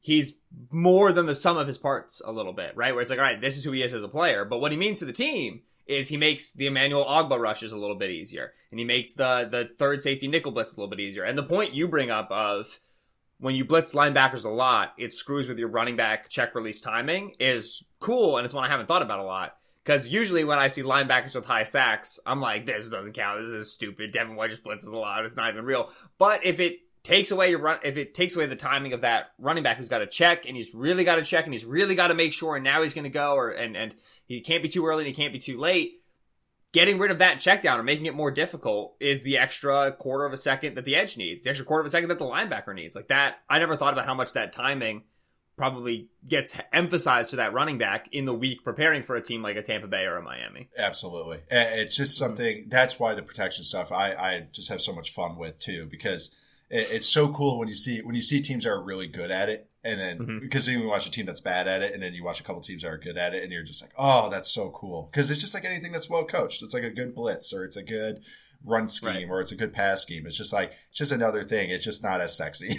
Speaker 2: he's more than the sum of his parts a little bit, right? Where it's like, all right, this is who he is as a player, but what he means to the team is he makes the Emmanuel Ogbah rushes a little bit easier, and he makes the the third safety nickel blitz a little bit easier. And the point you bring up of when you blitz linebackers a lot, it screws with your running back check release timing is cool, and it's one I haven't thought about a lot. Because usually when I see linebackers with high sacks, I'm like, this doesn't count. This is stupid. Devin White just blitzes a lot. It's not even real. But if it takes away your run, if it takes away the timing of that running back who's got to check and he's really got to check and he's really got to make sure and now he's going to go or and and he can't be too early and he can't be too late. Getting rid of that check down or making it more difficult is the extra quarter of a second that the edge needs, the extra quarter of a second that the linebacker needs. Like that, I never thought about how much that timing probably gets emphasized to that running back in the week preparing for a team like a Tampa Bay or a Miami.
Speaker 3: Absolutely. It's just something that's why the protection stuff I, I just have so much fun with too, because it's so cool when you see when you see teams that are really good at it. And then
Speaker 2: Mhm.
Speaker 3: because then you watch a team that's bad at it, and then you watch a couple teams that are good at it, and you're just like, oh, that's so cool. Because it's just like anything that's well coached. It's like a good blitz, or it's a good run scheme,
Speaker 2: Right.
Speaker 3: or it's a good pass scheme. It's just like it's just another thing. It's just not as sexy.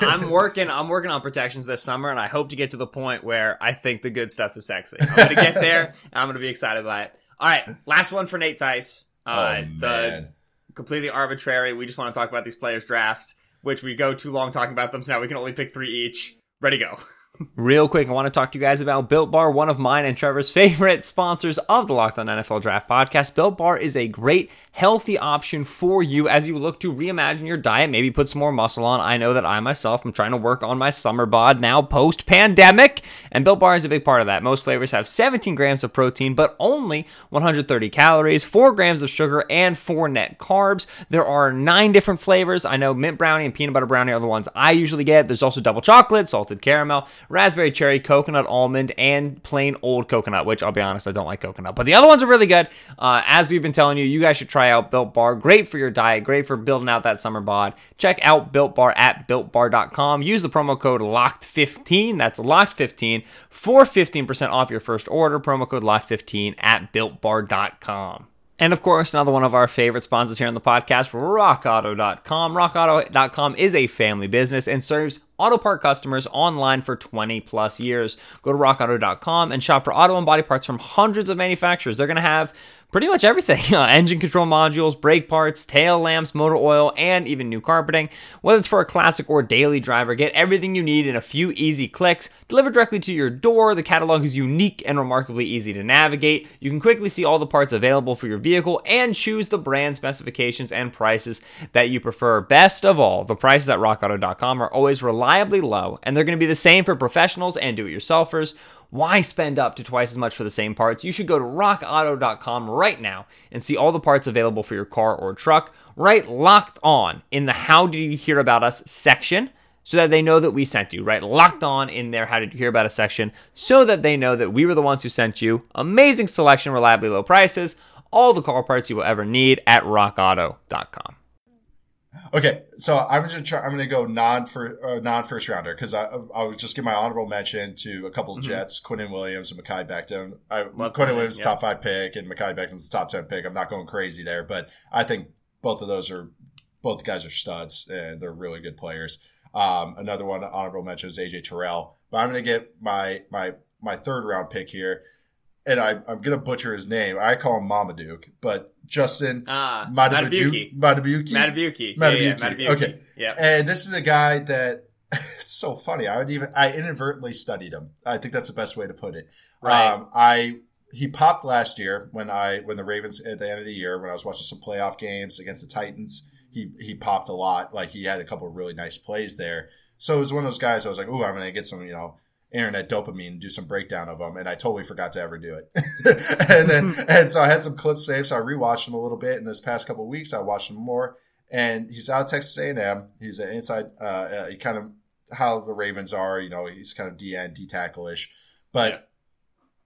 Speaker 2: I'm working. I'm working on protections this summer, and I hope to get to the point where I think the good stuff is sexy. I'm going to get there, and I'm going to be excited by it. All right, last one for Nate Tice.
Speaker 3: oh
Speaker 2: Uh, the
Speaker 3: man.
Speaker 2: Completely arbitrary. We just want to talk about these players' drafts, which we go too long talking about them. So now we can only pick three each. Ready, go. Real quick, I want to talk to you guys about Built Bar, one of mine and Trevor's favorite sponsors of the Locked On NFL Draft podcast. Built Bar is a great, healthy option for you as you look to reimagine your diet, maybe put some more muscle on. I know that I myself am trying to work on my summer bod now post pandemic, and Built Bar is a big part of that. Most flavors have 17 grams of protein, but only 130 calories, 4 grams of sugar, and 4 net carbs. There are nine different flavors. I know mint brownie and peanut butter brownie are the ones I usually get. There's also double chocolate, salted caramel, raspberry cherry, coconut almond, and plain old coconut, which I'll be honest, I don't like coconut. But the other ones are really good. Uh, as we've been telling you, you guys should try out Built Bar. Great for your diet, great for building out that summer bod. Check out Built Bar at builtbar.com. Use the promo code LOCKED15. That's LOCKED15 for 15% off your first order. Promo code LOCKED15 at builtbar.com. And of course, another one of our favorite sponsors here on the podcast, RockAuto.com. RockAuto.com is a family business and serves auto part customers online for 20 plus years. Go to RockAuto.com and shop for auto and body parts from hundreds of manufacturers. They're going to have pretty much everything uh, engine control modules, brake parts, tail lamps, motor oil, and even new carpeting. Whether it's for a classic or daily driver, get everything you need in a few easy clicks, delivered directly to your door. The catalog is unique and remarkably easy to navigate. You can quickly see all the parts available for your vehicle and choose the brand specifications and prices that you prefer. Best of all, the prices at rockauto.com are always reliably low, and they're going to be the same for professionals and do it yourselfers. Why spend up to twice as much for the same parts? You should go to rockauto.com right now and see all the parts available for your car or truck. Right locked on in the How Did You Hear About Us section. so that they know that we sent you, right? Locked on in there, how did you hear about us section, so that they know that we were the ones who sent you. Amazing selection, reliably low prices, all the car parts you will ever need at rockauto.com.
Speaker 3: Okay, so I'm gonna try. I'm gonna go non for uh, non first rounder because I I would just give my honorable mention to a couple of
Speaker 2: Mm-hmm.
Speaker 3: Jets, Quinnen Williams and Mekhi Becton. I,
Speaker 2: Love
Speaker 3: Quinnen, Williams
Speaker 2: yeah.
Speaker 3: top five pick and Mekhi Becton's top ten pick. I'm not going crazy there, but I think both of those are both guys are studs and they're really good players. Um, another one honorable mention is AJ Terrell, but I'm gonna get my my my third round pick here, and I, I'm gonna butcher his name. I call him Mamaduke, but Justin
Speaker 2: Ah,
Speaker 3: Madubuike.
Speaker 2: Madubuike.
Speaker 3: Madubuike.
Speaker 2: Madubuike. Yeah, yeah.
Speaker 3: Okay.
Speaker 2: Yeah.
Speaker 3: And this is a guy that it's so funny. I would even I inadvertently studied him. I think that's the best way to put it.
Speaker 2: Right.
Speaker 3: Um, I he popped last year when I when the Ravens at the end of the year when I was watching some playoff games against the Titans. He he popped a lot. Like he had a couple of really nice plays there. So it was one of those guys. I was like, oh, I'm gonna get some you know internet dopamine and do some breakdown of them." And I totally forgot to ever do it. and then and so I had some clips saved. So I rewatched him a little bit. And this past couple weeks, I watched him more. And he's out of Texas A&M. He's an inside. Uh, uh, he kind of how the Ravens are. You know, he's kind of DN, D tackle ish. But
Speaker 2: Yeah.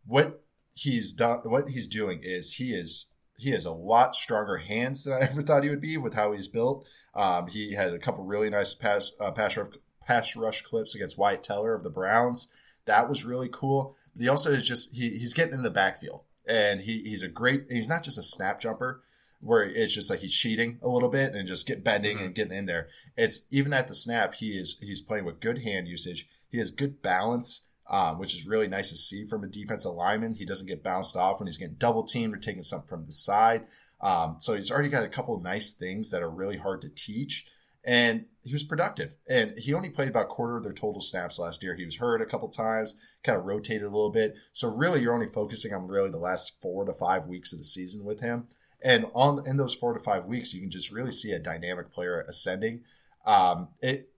Speaker 3: what he's done, what he's doing is he is he has a lot stronger hands than I ever thought he would be with how he's built. Um, he had a couple really nice pass uh, pass rush, pass rush clips against Wyatt Teller of the Browns. That was really cool. But he also is just he, he's getting in the backfield, and he, he's a great. He's not just a snap jumper where it's just like he's cheating a little bit and just get bending and getting in there. It's even at the snap he is he's playing with good hand usage. He has good balance. Um, which is really nice to see from a defensive lineman. He doesn't get bounced off when he's getting double teamed or taking something from the side. Um, so he's already got a couple of nice things that are really hard to teach. And he was productive. And he only played about quarter of their total snaps last year. He was hurt a couple times, kind of rotated a little bit. So really, you're only focusing on really the last four to five weeks of the season with him. And on in those four to five weeks, you can just really see a dynamic player ascending. Um, it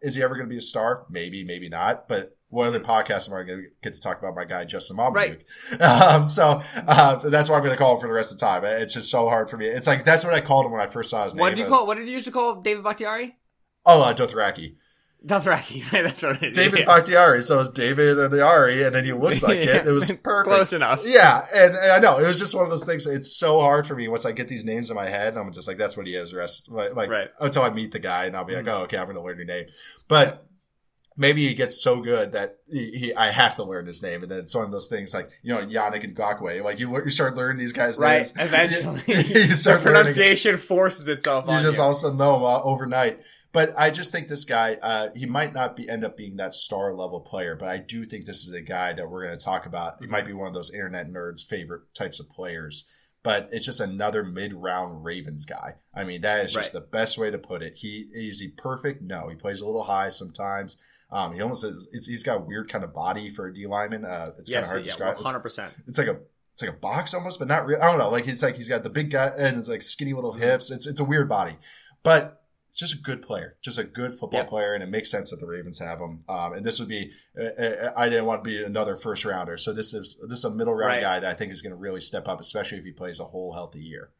Speaker 3: is he ever going to be a star? Maybe, maybe not. But what other podcast am I going to get to talk about my guy Justin Mabuk?
Speaker 2: Right.
Speaker 3: Um, so uh, that's why I'm going to call him for the rest of the time. It's just so hard for me. It's like that's what I called him when I first saw his name.
Speaker 2: What did you call? What did you used to call David Bakhtiari?
Speaker 3: Oh, uh, Dothraki.
Speaker 2: Dothraki, right? That's what it is.
Speaker 3: David
Speaker 2: yeah.
Speaker 3: Bakhtiari. So it's David Bakhtiari, and then he looks like it. It was perfect.
Speaker 2: Close enough.
Speaker 3: Yeah, and, and I know it was just one of those things. It's so hard for me once I get these names in my head. I'm just like, that's what he is. Rest like,
Speaker 2: Right.
Speaker 3: until I meet the guy, and I'll be like,
Speaker 2: Mhm.
Speaker 3: oh, okay, I'm going to learn your name. But maybe he gets so good that he, he I have to learn his name, and then it's one of those things like you know Yannick Ngakoue. Like you, you start learning these guys'
Speaker 2: Right.
Speaker 3: names.
Speaker 2: Eventually,
Speaker 3: you, you
Speaker 2: the
Speaker 3: start learning
Speaker 2: pronunciation forces itself
Speaker 3: you just
Speaker 2: you.
Speaker 3: also know him uh, overnight. But I just think this guy, uh, he might not be end up being that star level player, but I do think this is a guy that we're going to talk about. He might be one of those internet nerds' favorite types of players, but it's just another mid round Ravens guy. I mean, that is just
Speaker 2: Right.
Speaker 3: the best way to put it. He is he perfect? No, he plays a little high sometimes. Um, he almost is, he's got a weird kind of body for a D lineman. Uh, it's
Speaker 2: yes,
Speaker 3: kind of hard to describe. It's-
Speaker 2: hundred percent.
Speaker 3: it's like a it's like a box almost, but not real. I don't know. Like he's like he's got the big guy and it's like skinny little hips. It's it's a weird body, but just a good player, just a good football
Speaker 2: Yep.
Speaker 3: player, and it makes sense that the Ravens have him. Um, and this would be uh, uh, I didn't want to be another first rounder, so this is this is a middle round
Speaker 2: Right.
Speaker 3: guy that I think is going to really step up, especially if he plays a whole healthy year.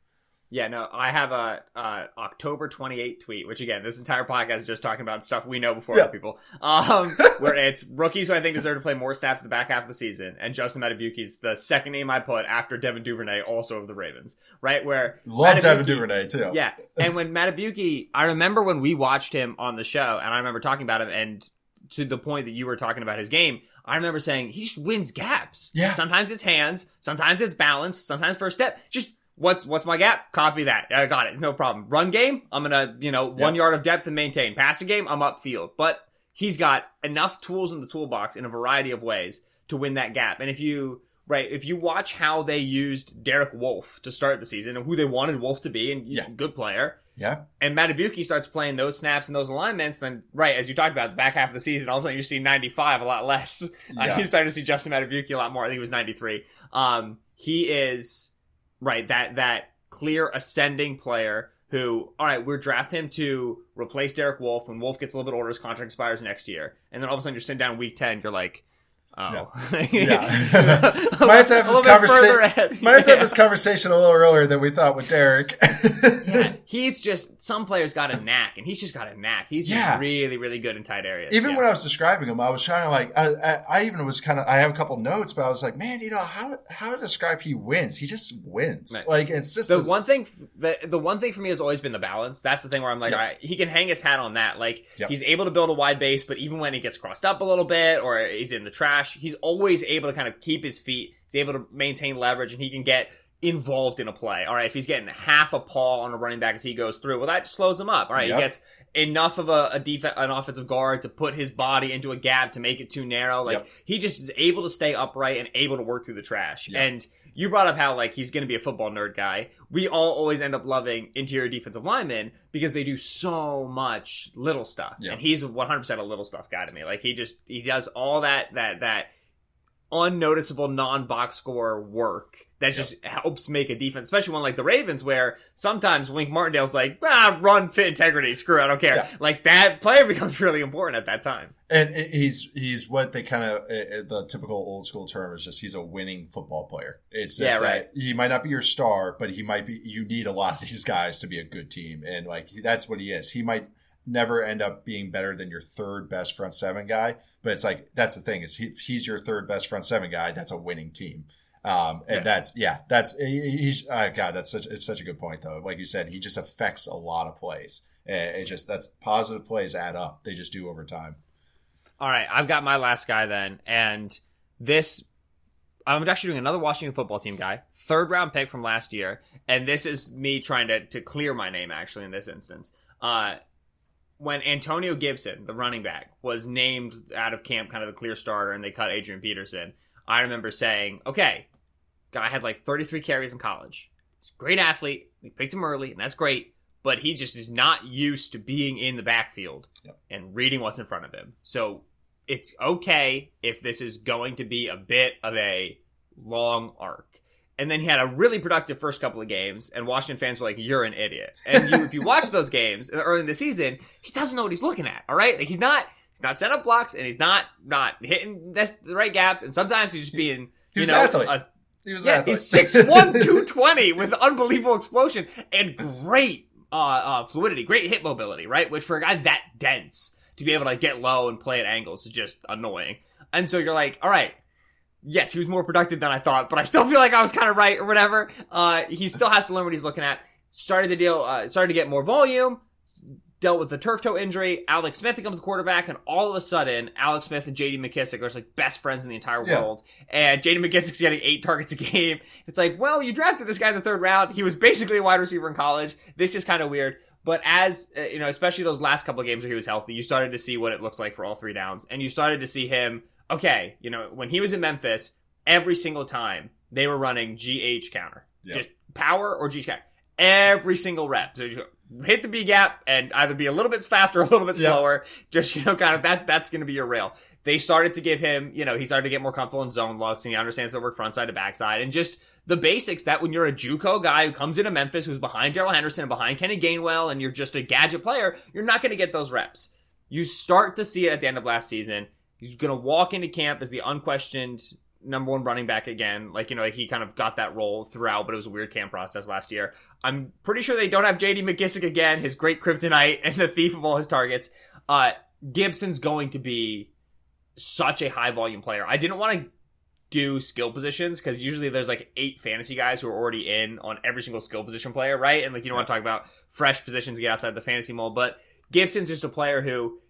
Speaker 2: Yeah, no, I have a, uh October 28 tweet, which again, this entire podcast is just talking about stuff we know before
Speaker 3: Yeah.
Speaker 2: other people. Um, where it's rookies who I think deserve to play more snaps in the back half of the season, and Justin Madubuike's the second name I put after Devin Duvernay, also of the Ravens, right? Where
Speaker 3: Love Devin Duvernay too.
Speaker 2: Yeah, and when Madubuike, I remember when we watched him on the show, and I remember talking about him, and to the point that you were talking about his game, I remember saying he just wins gaps.
Speaker 3: Yeah.
Speaker 2: Sometimes it's hands, sometimes it's balance, sometimes first step. Just what's what's my gap? Copy that. I got it. No problem. Run game, I'm gonna you know one
Speaker 3: Yeah.
Speaker 2: yard of depth and maintain. Passing game, I'm upfield, but he's got enough tools in the toolbox in a variety of ways to win that gap. And if you right, if you watch how they used Derek Wolfe to start the season and who they wanted Wolfe to be, and
Speaker 3: Yeah.
Speaker 2: good player
Speaker 3: yeah,
Speaker 2: and Madubuike starts playing those snaps and those alignments, then right as you talked about the back half of the season, all of a sudden you see 95 a lot less. Uh,
Speaker 3: Yeah.
Speaker 2: you started to see Justin Madubuike a lot more. I think it was 93. Um, he is right that that clear ascending player who, all right, we're draft him to replace Derek Wolfe when Wolfe gets a little bit older, his contract expires next year, and then all of a sudden you're sitting down week 10, you're like. Oh,
Speaker 3: Yeah. might have to have this
Speaker 2: little
Speaker 3: conversation. Might have to have this conversation a little earlier than we thought with Derek.
Speaker 2: Yeah, he's just some players got a knack, and he's just got a knack. He's just
Speaker 3: Yeah.
Speaker 2: really, really good in tight areas.
Speaker 3: even
Speaker 2: yeah.
Speaker 3: when I was describing him, I was trying to like, I, I, I even was kind of, I have a couple notes, but I was like, man, you know, how, how to describe he wins? He just wins.
Speaker 2: Right.
Speaker 3: Like, it's just
Speaker 2: the
Speaker 3: this-
Speaker 2: one thing the the one thing for me has always been the balance. That's the thing where I'm like,
Speaker 3: Yep.
Speaker 2: all right, he can hang his hat on that. Like
Speaker 3: Yep.
Speaker 2: he's able to build a wide base, but even when he gets crossed up a little bit or he's in the trash, he's always able to kind of keep his feet. He's able to maintain leverage, and he can get involved in a play. All right, if he's getting half a paw on a running back as he goes through, well, that slows him up. All right,
Speaker 3: Yep.
Speaker 2: he gets enough of a, a def- an offensive guard to put his body into a gap to make it too narrow. Like
Speaker 3: Yep.
Speaker 2: he just is able to stay upright and able to work through the trash.
Speaker 3: Yep.
Speaker 2: And you brought up how like he's going to be a football nerd guy. We all always end up loving interior defensive linemen because they do so much little stuff. And he's 100% a little stuff guy to me. Like he just he does all that that that unnoticeable non-box score work that just helps make a defense, especially one like the Ravens, where sometimes Wink Martindale's like, ah, run, fit, integrity, screw it, I don't care.
Speaker 3: Yeah.
Speaker 2: Like that player becomes really important at that time.
Speaker 3: and he's, he's what they kind of, uh, the typical old school term is just, he's a winning football player. It's just
Speaker 2: Yeah,
Speaker 3: that
Speaker 2: right.
Speaker 3: he might not be your star, but he might be, you need a lot of these guys to be a good team. And like, that's what he is. He might, never end up being better than your third best front seven guy. But it's like that's the thing is he, he's your third best front seven guy. That's a winning team. Um, and
Speaker 2: Yeah.
Speaker 3: that's yeah, that's he- he's oh God, that's such it's such a good point though. Like you said, he just affects a lot of plays. And it just that's positive plays add up. They just do over time.
Speaker 2: All right, I've got my last guy then, and this I'm actually doing another Washington football team guy, third round pick from last year, and this is me trying to to clear my name actually in this instance. Uh, when Antonio Gibson, the running back, was named out of camp, kind of the clear starter, and they cut Adrian Peterson, I remember saying, "Okay, guy had like 33 carries in college. He's a great athlete. We picked him early, and that's great." But he just is not used to being in the backfield
Speaker 3: Yep.
Speaker 2: and reading what's in front of him. So it's okay if this is going to be a bit of a long arc. And then he had a really productive first couple of games, and Washington fans were like, "You're an idiot." And you, if you watch those games early in the season, he doesn't know what he's looking at. All right, like he's not he's not setting up blocks, and he's not not hitting that's the right gaps. And sometimes he's just being you know a
Speaker 3: He was
Speaker 2: yeah, he's 6'1", 220 with unbelievable explosion and great uh, uh, fluidity, great hip mobility, right? Which for a guy that dense to be able to get low and play at angles is just annoying. And so you're like, all right, yes, he was more productive than I thought, but I still feel like I was kind of right or whatever. Uh, he still has to learn what he's looking at. Started the deal, uh, started to get more volume. Dealt with the turf toe injury. Alex Smith becomes the quarterback, and all of a sudden, Alex Smith and J.D. McKissick are just like best friends in the entire
Speaker 3: Yeah.
Speaker 2: world. And J.D. McKissick's getting eight targets a game. It's like, well, you drafted this guy in the third round. He was basically a wide receiver in college. This is kind of weird. But as uh, you know, especially those last couple of games where he was healthy, you started to see what it looks like for all three downs, and you started to see him. Okay, you know, when he was in Memphis, every single time they were running GH counter,
Speaker 3: Yeah.
Speaker 2: just power or GH counter, every single rep. So you hit the B gap and either be a little bit faster, or a little bit slower. Just you know, kind of that. That's going to be your rail. They started to give him, you know, he started to get more comfortable in zone looks, and he understands the work front side to backside, and just the basics that when you're a JUCO guy who comes into Memphis, who's behind Darrell Henderson and behind Kenny Gainwell, and you're just a gadget player, you're not going to get those reps. You start to see it at the end of last season. He's going to walk into camp as the unquestioned number one running back again. Like, you know, he kind of got that role throughout, but it was a weird camp process last year. I'm pretty sure they don't have JD McKissick again, his great kryptonite and the thief of all his targets. Uh, Gibson's going to be such a high volume player. I didn't want to do skill positions because usually there's like eight fantasy guys who are already in on every single skill position player, right? And like you don't want to talk about fresh positions to get outside the fantasy mold, but Gibson's just a player who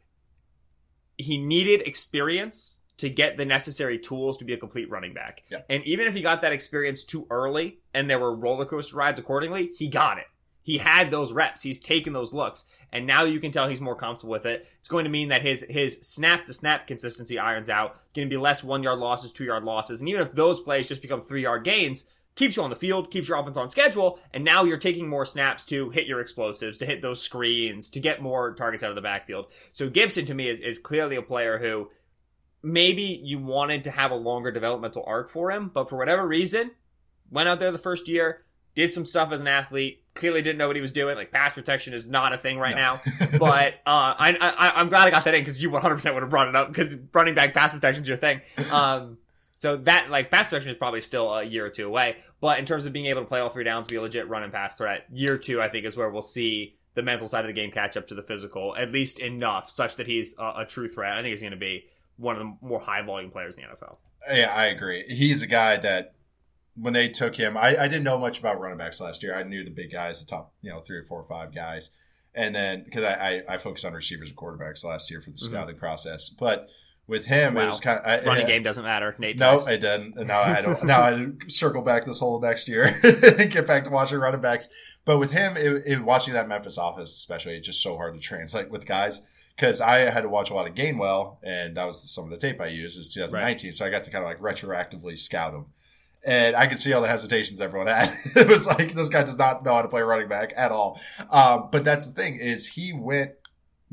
Speaker 2: he needed experience to get the necessary tools to be a complete running back.
Speaker 3: Yeah.
Speaker 2: And even if he got that experience too early and there were roller coaster rides accordingly, he got it. He had those reps. He's taken those looks, and now you can tell he's more comfortable with it. It's going to mean that his his snap to snap consistency irons out. It's going to be less one yard losses, two yard losses, and even if those plays just become three yard gains, keeps you on the field, keeps your offense on schedule, and now you're taking more snaps to hit your explosives, to hit those screens, to get more targets out of the backfield. So Gibson to me is is clearly a player who maybe you wanted to have a longer developmental arc for him, but for whatever reason, went out there the first year, did some stuff as an athlete. Clearly didn't know what he was doing. Like pass protection is not a thing right
Speaker 3: No.
Speaker 2: now. But uh, I, I I'm glad I got that in because you 100 percent would have brought it up because running back pass protection is your thing. Um, so that like pass protection is probably still a year or two away. But in terms of being able to play all three downs, be a legit run and pass threat, year two I think is where we'll see the mental side of the game catch up to the physical, at least enough such that he's a, a true threat. I think he's going to be one of the more high volume players in the NFL.
Speaker 3: Yeah, I agree. He's a guy that when they took him, I, I didn't know much about running backs last year. I knew the big guys, the top, you know, three or four or five guys. And then because I, I, I focused on receivers and quarterbacks last year for the
Speaker 2: Mhm.
Speaker 3: scouting process. But with him,
Speaker 2: Wow.
Speaker 3: it was kind of I,
Speaker 2: Running
Speaker 3: I-
Speaker 2: game doesn't matter. Nate,
Speaker 3: No,
Speaker 2: Tice.
Speaker 3: I didn't. And Now I don't. now I circle back this whole next year and get back to watching running backs. But with him, it, it, watching that Memphis office, especially, it's just so hard to translate with guys because I had to watch a lot of Gainwell, and that was some of the tape I used. It was 2019, so I got to kind of like retroactively scout him. And I could see all the hesitations everyone had. it was like this guy does not know how to play running back at all. Um, but that's the thing is he went.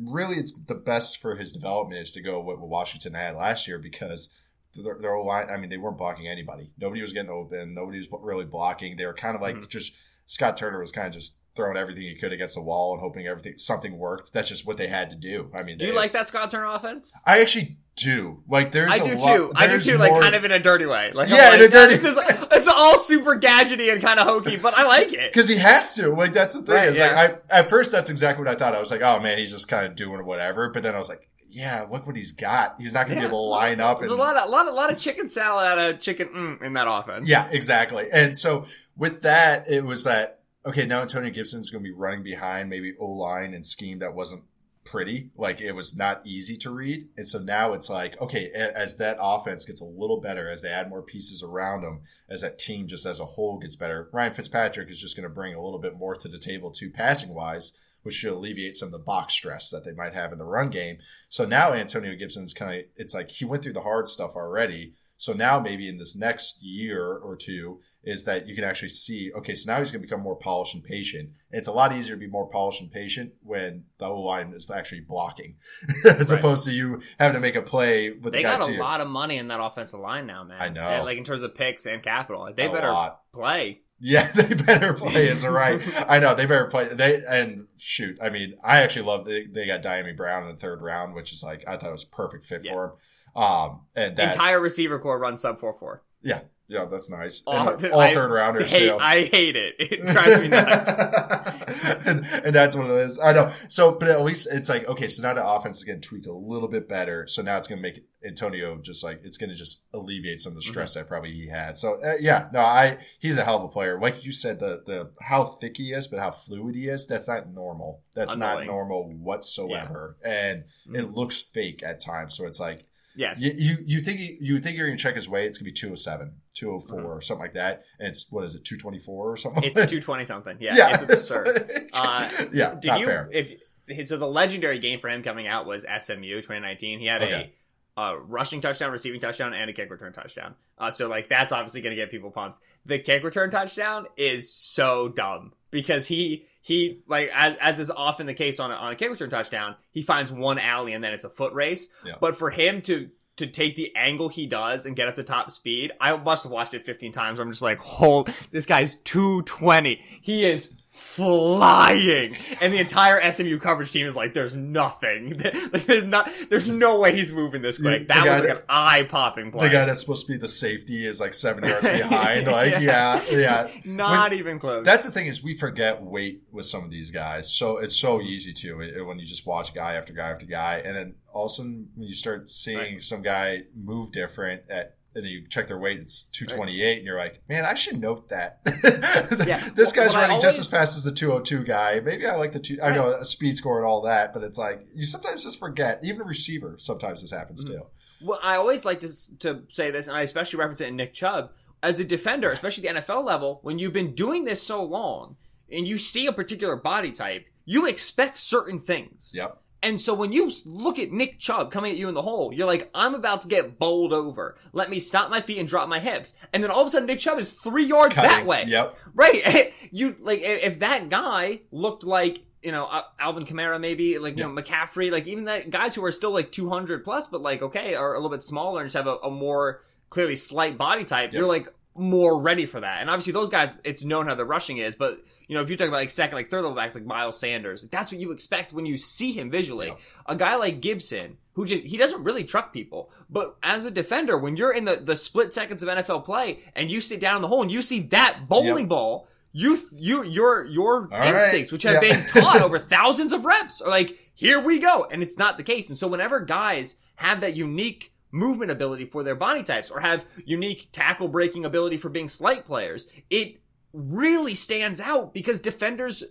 Speaker 3: Really, it's the best for his development is to go what Washington had last year because their, their whole line. I mean, they weren't blocking anybody. Nobody was getting open. Nobody was really blocking. They were kind of like
Speaker 2: Mhm.
Speaker 3: just Scott Turner was kind of just throwing everything he could against the wall and hoping everything something worked. That's just what they had to do. I mean,
Speaker 2: Do you like that Scott Turner offense?
Speaker 3: I actually do. Like, there's
Speaker 2: I
Speaker 3: a
Speaker 2: do
Speaker 3: lot-
Speaker 2: too. I do too, like kind of in a dirty way. Like,
Speaker 3: Yeah, in a dirty-
Speaker 2: This is it's all super gadgety and kind of hokey, but I like it.
Speaker 3: Because he has to. Like that's the thing.
Speaker 2: Right,
Speaker 3: is
Speaker 2: yeah.
Speaker 3: like I at first that's exactly what I thought. I was like, oh man, he's just kind of doing whatever. But then I was like, yeah, look what he's got. He's not going to
Speaker 2: Yeah.
Speaker 3: be able to line up.
Speaker 2: There's
Speaker 3: and,
Speaker 2: a lot of a lot of lot of chicken salad out of chicken mm, in that offense.
Speaker 3: Yeah, exactly. And so with that, it was that okay. Now Antonio Gibson's going to be running behind maybe O line and scheme that wasn't pretty. Like it was not easy to read. And so now it's like okay, as that offense gets a little better, as they add more pieces around them, as that team just as a whole gets better, Ryan Fitzpatrick is just going to bring a little bit more to the table too, passing wise. Which should alleviate some of the box stress that they might have in the run game. So now Antonio Gibson's kind of, it's like he went through the hard stuff already. So now maybe in this next year or two is that you can actually see, okay, so now he's going to become more polished and patient. And it's a lot easier to be more polished and patient when the O line is actually blocking as
Speaker 2: Right.
Speaker 3: opposed to you having to make a play with
Speaker 2: They
Speaker 3: the guy
Speaker 2: got a lot of money in that offensive line now, man.
Speaker 3: I know.
Speaker 2: And, like in terms of picks and capital, Like, they
Speaker 3: A
Speaker 2: better
Speaker 3: lot.
Speaker 2: play.
Speaker 3: Yeah, they better play is right. I know they better play. They and shoot. I mean, I actually love they, they got Dyami Brown in the third round, which is like I thought it was a perfect fit
Speaker 2: Yeah.
Speaker 3: for him. Um, and that
Speaker 2: Entire receiver corps runs sub four four.
Speaker 3: yeah, yeah, that's nice.
Speaker 2: Oh,
Speaker 3: and all
Speaker 2: I
Speaker 3: third rounders.
Speaker 2: Hate. I hate it. It drives me nuts.
Speaker 3: and, and that's what it is. I know. So, but at least it's like, okay, so now the offense is getting tweaked a little bit better. So now it's going to make Antonio just like, it's going to just alleviate some of the
Speaker 2: Mm-hmm.
Speaker 3: stress that probably he had. So, uh, yeah, no, I, he's a hell of a player. Like you said, the, the, how thick he is, but how fluid he is, that's not normal. That's
Speaker 2: Annoying.
Speaker 3: not normal whatsoever. And it
Speaker 2: Mhm.
Speaker 3: looks fake at times. So it's like,
Speaker 2: Yes.
Speaker 3: you, you you think he- you think you're gonna check his weight? It's gonna be 207, 204,
Speaker 2: Mhm.
Speaker 3: or something like that, and it's what is it, 224 or something?
Speaker 2: It's two twenty something. Yeah, it's absurd. Uh,
Speaker 3: yeah,
Speaker 2: Did
Speaker 3: not
Speaker 2: you?
Speaker 3: fair.
Speaker 2: If so, the legendary game for him coming out was SMU 2019. He had
Speaker 3: Okay.
Speaker 2: a, a rushing touchdown, receiving touchdown, and a kick return touchdown. Uh, so like that's obviously going to get people pumped. The kick return touchdown is so dumb because he he like as as is often the case on a, on a kick return touchdown, he finds one alley and then it's a foot race.
Speaker 3: Yeah.
Speaker 2: But for him to to take the angle he does and get up to top speed, I must have watched it 15 times. I'm just like, hold, this guy's 220. He is flying. And the entire SMU coverage team is like, there's nothing. Like, there's not, there's no way he's moving this quick. That was like
Speaker 3: that-
Speaker 2: an eye popping play.
Speaker 3: The guy that's supposed to be the safety is like seven yards behind. Like, yeah, yeah.
Speaker 2: Not even close.
Speaker 3: That's the thing is we forget weight with some of these guys. So it's so easy to it- when you just watch guy after guy after guy, and then all of a sudden when you start seeing
Speaker 2: Right.
Speaker 3: some guy move different at. And you check their weight, it's 228, and you're like, man, I should note that.
Speaker 2: Yeah.
Speaker 3: this guy's running just as fast as the 202 guy. Maybe I like the two, I know a speed score and all that, but it's like, you sometimes just forget. Even a receiver, sometimes this happens
Speaker 2: Mm-hmm.
Speaker 3: too.
Speaker 2: Well, I always like to to say this, and I especially reference it in Nick Chubb as a defender, especially the NFL level. When you've been doing this so long, and you see a particular body type, you expect certain things.
Speaker 3: Yep.
Speaker 2: And so when you look at Nick Chubb coming at you in the hole, you're like, I'm about to get bowled over. Let me stop my feet and drop my hips. And then all of a sudden, Nick Chubb is three yards that way.
Speaker 3: Yep.
Speaker 2: Right. You like if that guy looked like you know Alvin Kamara maybe like you know McCaffrey like even that guys who are still like 200 plus but like okay are a little bit smaller and just have a, a more clearly slight body type.
Speaker 3: Yep.
Speaker 2: You're like more ready for that. And obviously, those guys, it's known how the rushing is. But you know, if you talk about like second, like third level backs, like Miles Sanders, that's what you expect when you see him visually.
Speaker 3: Yeah.
Speaker 2: A guy like Gibson, who just he doesn't really truck people, but as a defender, when you're in the the split seconds of NFL play and you sit down in the hole and you see that bowling
Speaker 3: Yep.
Speaker 2: ball. You, th- you, your, your
Speaker 3: right.
Speaker 2: instincts, which have
Speaker 3: Yeah.
Speaker 2: been taught over thousands of reps, are like, here we go. And it's not the case. And so whenever guys have that unique movement ability for their body types or have unique tackle breaking ability for being slight players, it really stands out because defenders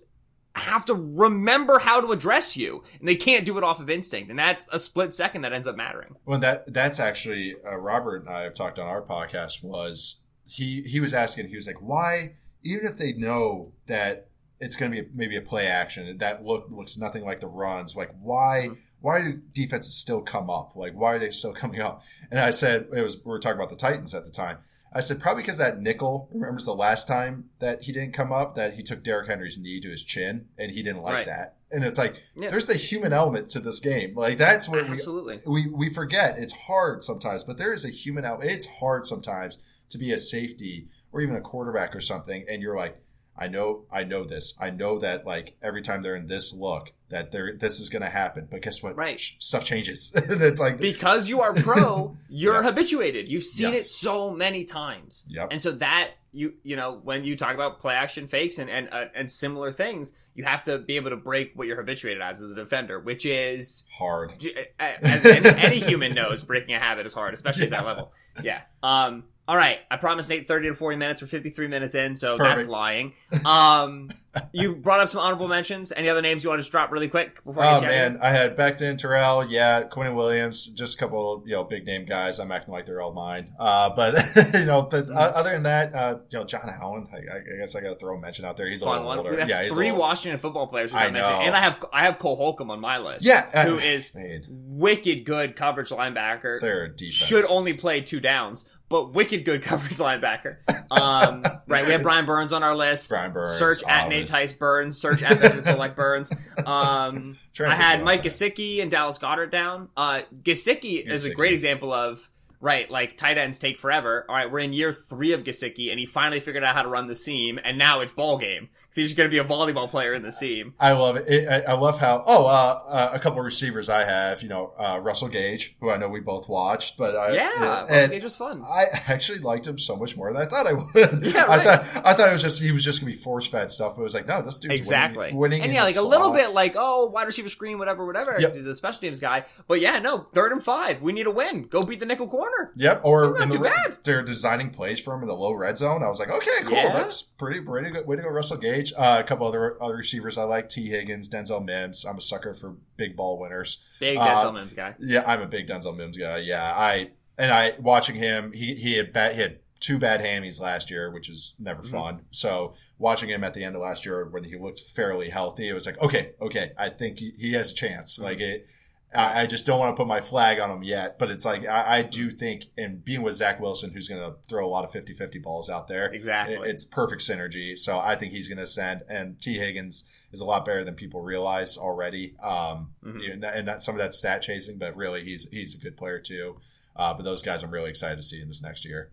Speaker 2: have to remember how to address you and they can't do it off of instinct. And that's a split second that ends up mattering.
Speaker 3: Well, that that's actually uh, Robert and I have talked on our podcast. Was he he was asking? He was like, why? Even if they know that it's going to be maybe a play action that look looks nothing like the runs, like why? Why do defenses still come up? Like why are they still coming up? And I said it was we were talking about the Titans at the time. I said probably because that nickel remembers the last time that he didn't come up that he took Derrick Henry's knee to his chin and he didn't like
Speaker 2: Right.
Speaker 3: that. And it's like
Speaker 2: Yeah.
Speaker 3: there's the human element to this game. Like that's where we
Speaker 2: Absolutely.
Speaker 3: we we forget it's hard sometimes, but there is a human out. It's hard sometimes to be a safety or even a quarterback or something, and you're like, I know, I know this. I know that like every time they're in this look, that there this is going to happen. But guess what?
Speaker 2: Right.
Speaker 3: Stuff changes, it's like
Speaker 2: because you are pro, you're
Speaker 3: Yeah.
Speaker 2: habituated. You've seen it so many times.
Speaker 3: Yep.
Speaker 2: And so that you you know when you talk about play action fakes and and uh, and similar things, you have to be able to break what you're habituated as as a defender, which is
Speaker 3: hard.
Speaker 2: as any, any human knows, breaking a habit is hard, especially at that level. Yeah. Um. All right. I promised Nate thirty to forty minutes. We're fifty three minutes in, so that's lying. Um. you brought up some honorable mentions. Any other names you want to just drop really quick before
Speaker 3: Oh
Speaker 2: out
Speaker 3: man, I had Becton, Terrell, yeah, Quinn Williams, just a couple, you know, big name guys. I'm acting like they're all mine, uh, but you know, but
Speaker 2: Mm-hmm.
Speaker 3: uh, other than that, uh, you know, Jon Allen, I, I guess I got to throw a mention out there. He's a
Speaker 2: Fun
Speaker 3: little
Speaker 2: one.
Speaker 3: older.
Speaker 2: That's
Speaker 3: yeah, he's
Speaker 2: three
Speaker 3: little-
Speaker 2: Washington football players.
Speaker 3: I
Speaker 2: mentioned.
Speaker 3: know.
Speaker 2: and I have I have Cole Holcomb on my list.
Speaker 3: Yeah, uh,
Speaker 2: who is
Speaker 3: man,
Speaker 2: wicked good coverage linebacker.
Speaker 3: their defense
Speaker 2: Should only play two downs, but wicked good coverage linebacker. Um, right, we have Brian Burns on our list.
Speaker 3: Brian Burns,
Speaker 2: Search at Nate. Tice Burns. Search at Benjamin like Burns. Um, I had Mike Gesicki and Dallas Goedert down. Uh, Gesicki is a great example of right, like tight ends take forever. All right, we're in year three of Gesicki, and he finally figured out how to run the seam, and now it's ball game because he's going to be a volleyball player in the seam.
Speaker 3: I love it. it I, I love how. Oh, uh, uh, a couple of receivers I have. You know, uh, Russell Gage, who I know we both watched, but I,
Speaker 2: Yeah,
Speaker 3: yeah,
Speaker 2: Russell Gage was fun.
Speaker 3: I actually liked him so much more than I thought I would.
Speaker 2: Yeah,
Speaker 3: I thought I thought it was just he was just gonna be force fed stuff, but it was like, no, this dude's
Speaker 2: Exactly.
Speaker 3: winning, winning
Speaker 2: and yeah, like a little bit like, oh, wide receiver screen, whatever, whatever.
Speaker 3: Yep.
Speaker 2: He's a special teams guy. But yeah, no, third and five. We need a win. Go beat the nickel corner.
Speaker 3: Yep, or
Speaker 2: Not
Speaker 3: in the,
Speaker 2: bad.
Speaker 3: they're designing plays for him in the low red zone. I was like, okay, cool,
Speaker 2: Yeah.
Speaker 3: that's pretty, pretty good. Way to go, Russell Gage. Uh, a couple other other receivers I like: Tee Higgins, Denzel Mims. I'm a sucker for big ball winners.
Speaker 2: Big
Speaker 3: Uh,
Speaker 2: Denzel Mims guy.
Speaker 3: Yeah, I'm a big Denzel Mims guy. Yeah, I and I watching him. He he had bad, he had two bad hammies last year, which is never
Speaker 2: Mhm.
Speaker 3: fun. So watching him at the end of last year when he looked fairly healthy, it was like, okay, okay, I think he, he has a chance.
Speaker 2: Mm-hmm.
Speaker 3: Like it. I I just don't want to put my flag on him yet, but it's like I, I do think, and being with Zach Wilson, who's going to throw a lot of 50-50 balls out there,
Speaker 2: Exactly.
Speaker 3: it- it's perfect synergy. So I think he's going to send. And Tee Higgins is a lot better than people realize already. Um,
Speaker 2: Mhm.
Speaker 3: you know, and that some of that stat chasing, but really he's he's a good player too. Uh, but those guys, I'm really excited to see in this next year.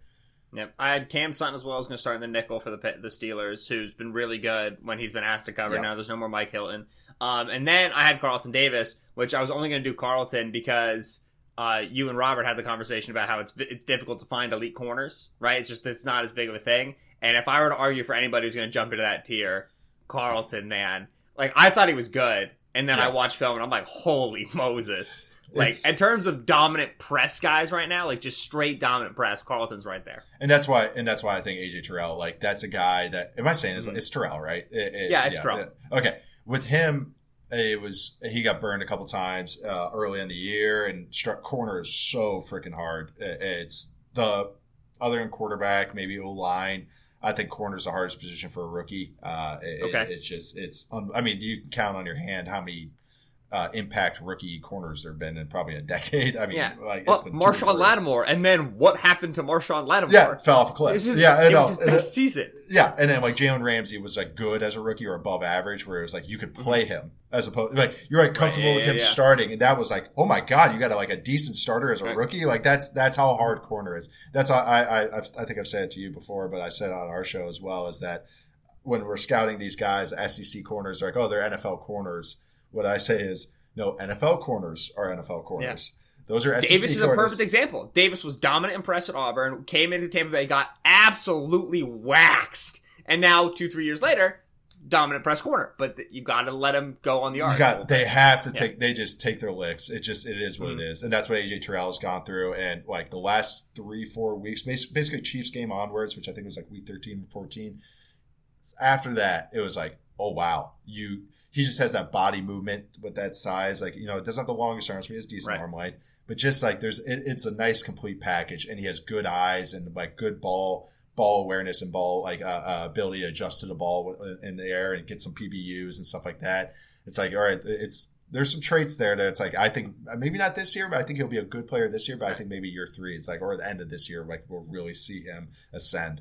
Speaker 2: Yep. I had Cam Sutton as well. I was going to start in the nickel for the the Steelers, who's been really good when he's been asked to cover.
Speaker 3: Yeah.
Speaker 2: Now there's no more Mike Hilton. Um, and then I had Carlton Davis, which I was only going to do Carlton because uh, you and Robert had the conversation about how it's it's difficult to find elite corners, right? It's just it's not as big of a thing. And if I were to argue for anybody who's going to jump into that tier, Carlton, man, like I thought he was good, and then I
Speaker 3: Yeah.
Speaker 2: watched film and I'm like, holy Moses! Like
Speaker 3: It's-
Speaker 2: in terms of dominant press guys right now, like just straight dominant press, Carlton's right there.
Speaker 3: And that's why, and that's why I think AJ Terrell, like that's a guy that. Am I saying it's,
Speaker 2: Mhm.
Speaker 3: it's Terrell, right? It- it-
Speaker 2: Yeah, it's Terrell.
Speaker 3: yeah. Okay, with him, it was he got burned a couple times uh, early in the year, and struck corners so freaking hard. It's the other than quarterback, maybe O line. I think corner is the hardest position for a rookie. Uh, it-
Speaker 2: Okay.
Speaker 3: it- it's just it's. un- I mean, you can count on your hand how many uh, impact rookie corners there have been in probably a decade. I mean,
Speaker 2: Yeah.
Speaker 3: like
Speaker 2: Well,
Speaker 3: it's been two or Marshon.
Speaker 2: Lattimore, and then what happened to Marshon Lattimore?
Speaker 3: Yeah, fell off a cliff.
Speaker 2: Just,
Speaker 3: yeah,
Speaker 2: it was his
Speaker 3: And
Speaker 2: best season.
Speaker 3: yeah, and then like Jalen Ramsey was like good as a rookie or above average, where it was like you could play him as opposed like you're like comfortable
Speaker 2: Mm-hmm. Right, yeah,
Speaker 3: with him
Speaker 2: yeah.
Speaker 3: starting, and that was like oh my god, you got a, like a decent starter as a
Speaker 2: Right.
Speaker 3: rookie. Like that's that's how hard corner is. That's how I I I've, I think I've said it to you before, but I said on our show as well is that when we're scouting these guys, SEC corners are like oh they're NFL corners. What I say is no NFL corners are NFL corners. Those are SEC
Speaker 2: Davis is a perfect example. Davis was dominant and press at Auburn, came into Tampa Bay, got absolutely waxed, and now two, three years later, dominant press corner. But you got to let him go on the
Speaker 3: You
Speaker 2: arc.
Speaker 3: got they have to take they just take their licks. It just it is what
Speaker 2: Mm-hmm.
Speaker 3: it is, and that's what AJ Terrell has gone through. And like the last three four weeks, basically Chiefs game onwards, which I think was like week 13 14. After that, it was like oh wow, you he just has that body movement with that size. Like you know, it doesn't have the longest arms, but he has decent
Speaker 2: Right.
Speaker 3: arm length. But just like there's it, it's a nice complete package, and he has good eyes and like good ball ball awareness and ball like uh, uh, ability to adjust to the ball in the air and get some PBUs and stuff like that. It's like all right, it's there's some traits there that it's like I think maybe not this year, but I think he'll be a good player this year. But I think maybe year three, it's like or the end of this year, like we'll really see him ascend.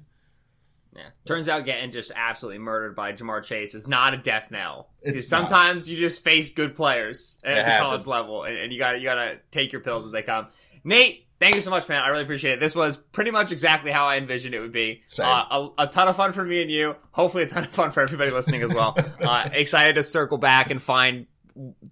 Speaker 2: Yeah. Turns out getting just absolutely murdered by Ja'Marr Chase is not a death knell.
Speaker 3: It's
Speaker 2: Because sometimes you just face good players at
Speaker 3: It
Speaker 2: the college level, and, and you got to you got to take your pills as they come. Nate, thank you so much, man. I really appreciate it. This was pretty much exactly how I envisioned it would be.
Speaker 3: Same.
Speaker 2: Uh, a, a ton of fun for me and you. Hopefully, a ton of fun for everybody listening as well. uh, excited to circle back and find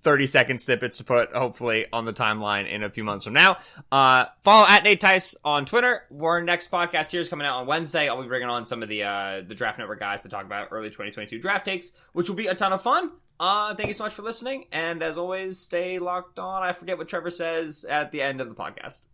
Speaker 2: 30 second snippets to put hopefully on the timeline in a few months from now. Uh, follow at Nate Tice on Twitter. Our next podcast here is coming out on Wednesday. I'll be bringing on some of the, uh, the draft network guys to talk about early 2022 draft takes, which will be a ton of fun. Uh, thank you so much for listening. And as always, stay locked on. I forget what Trevor says at the end of the podcast.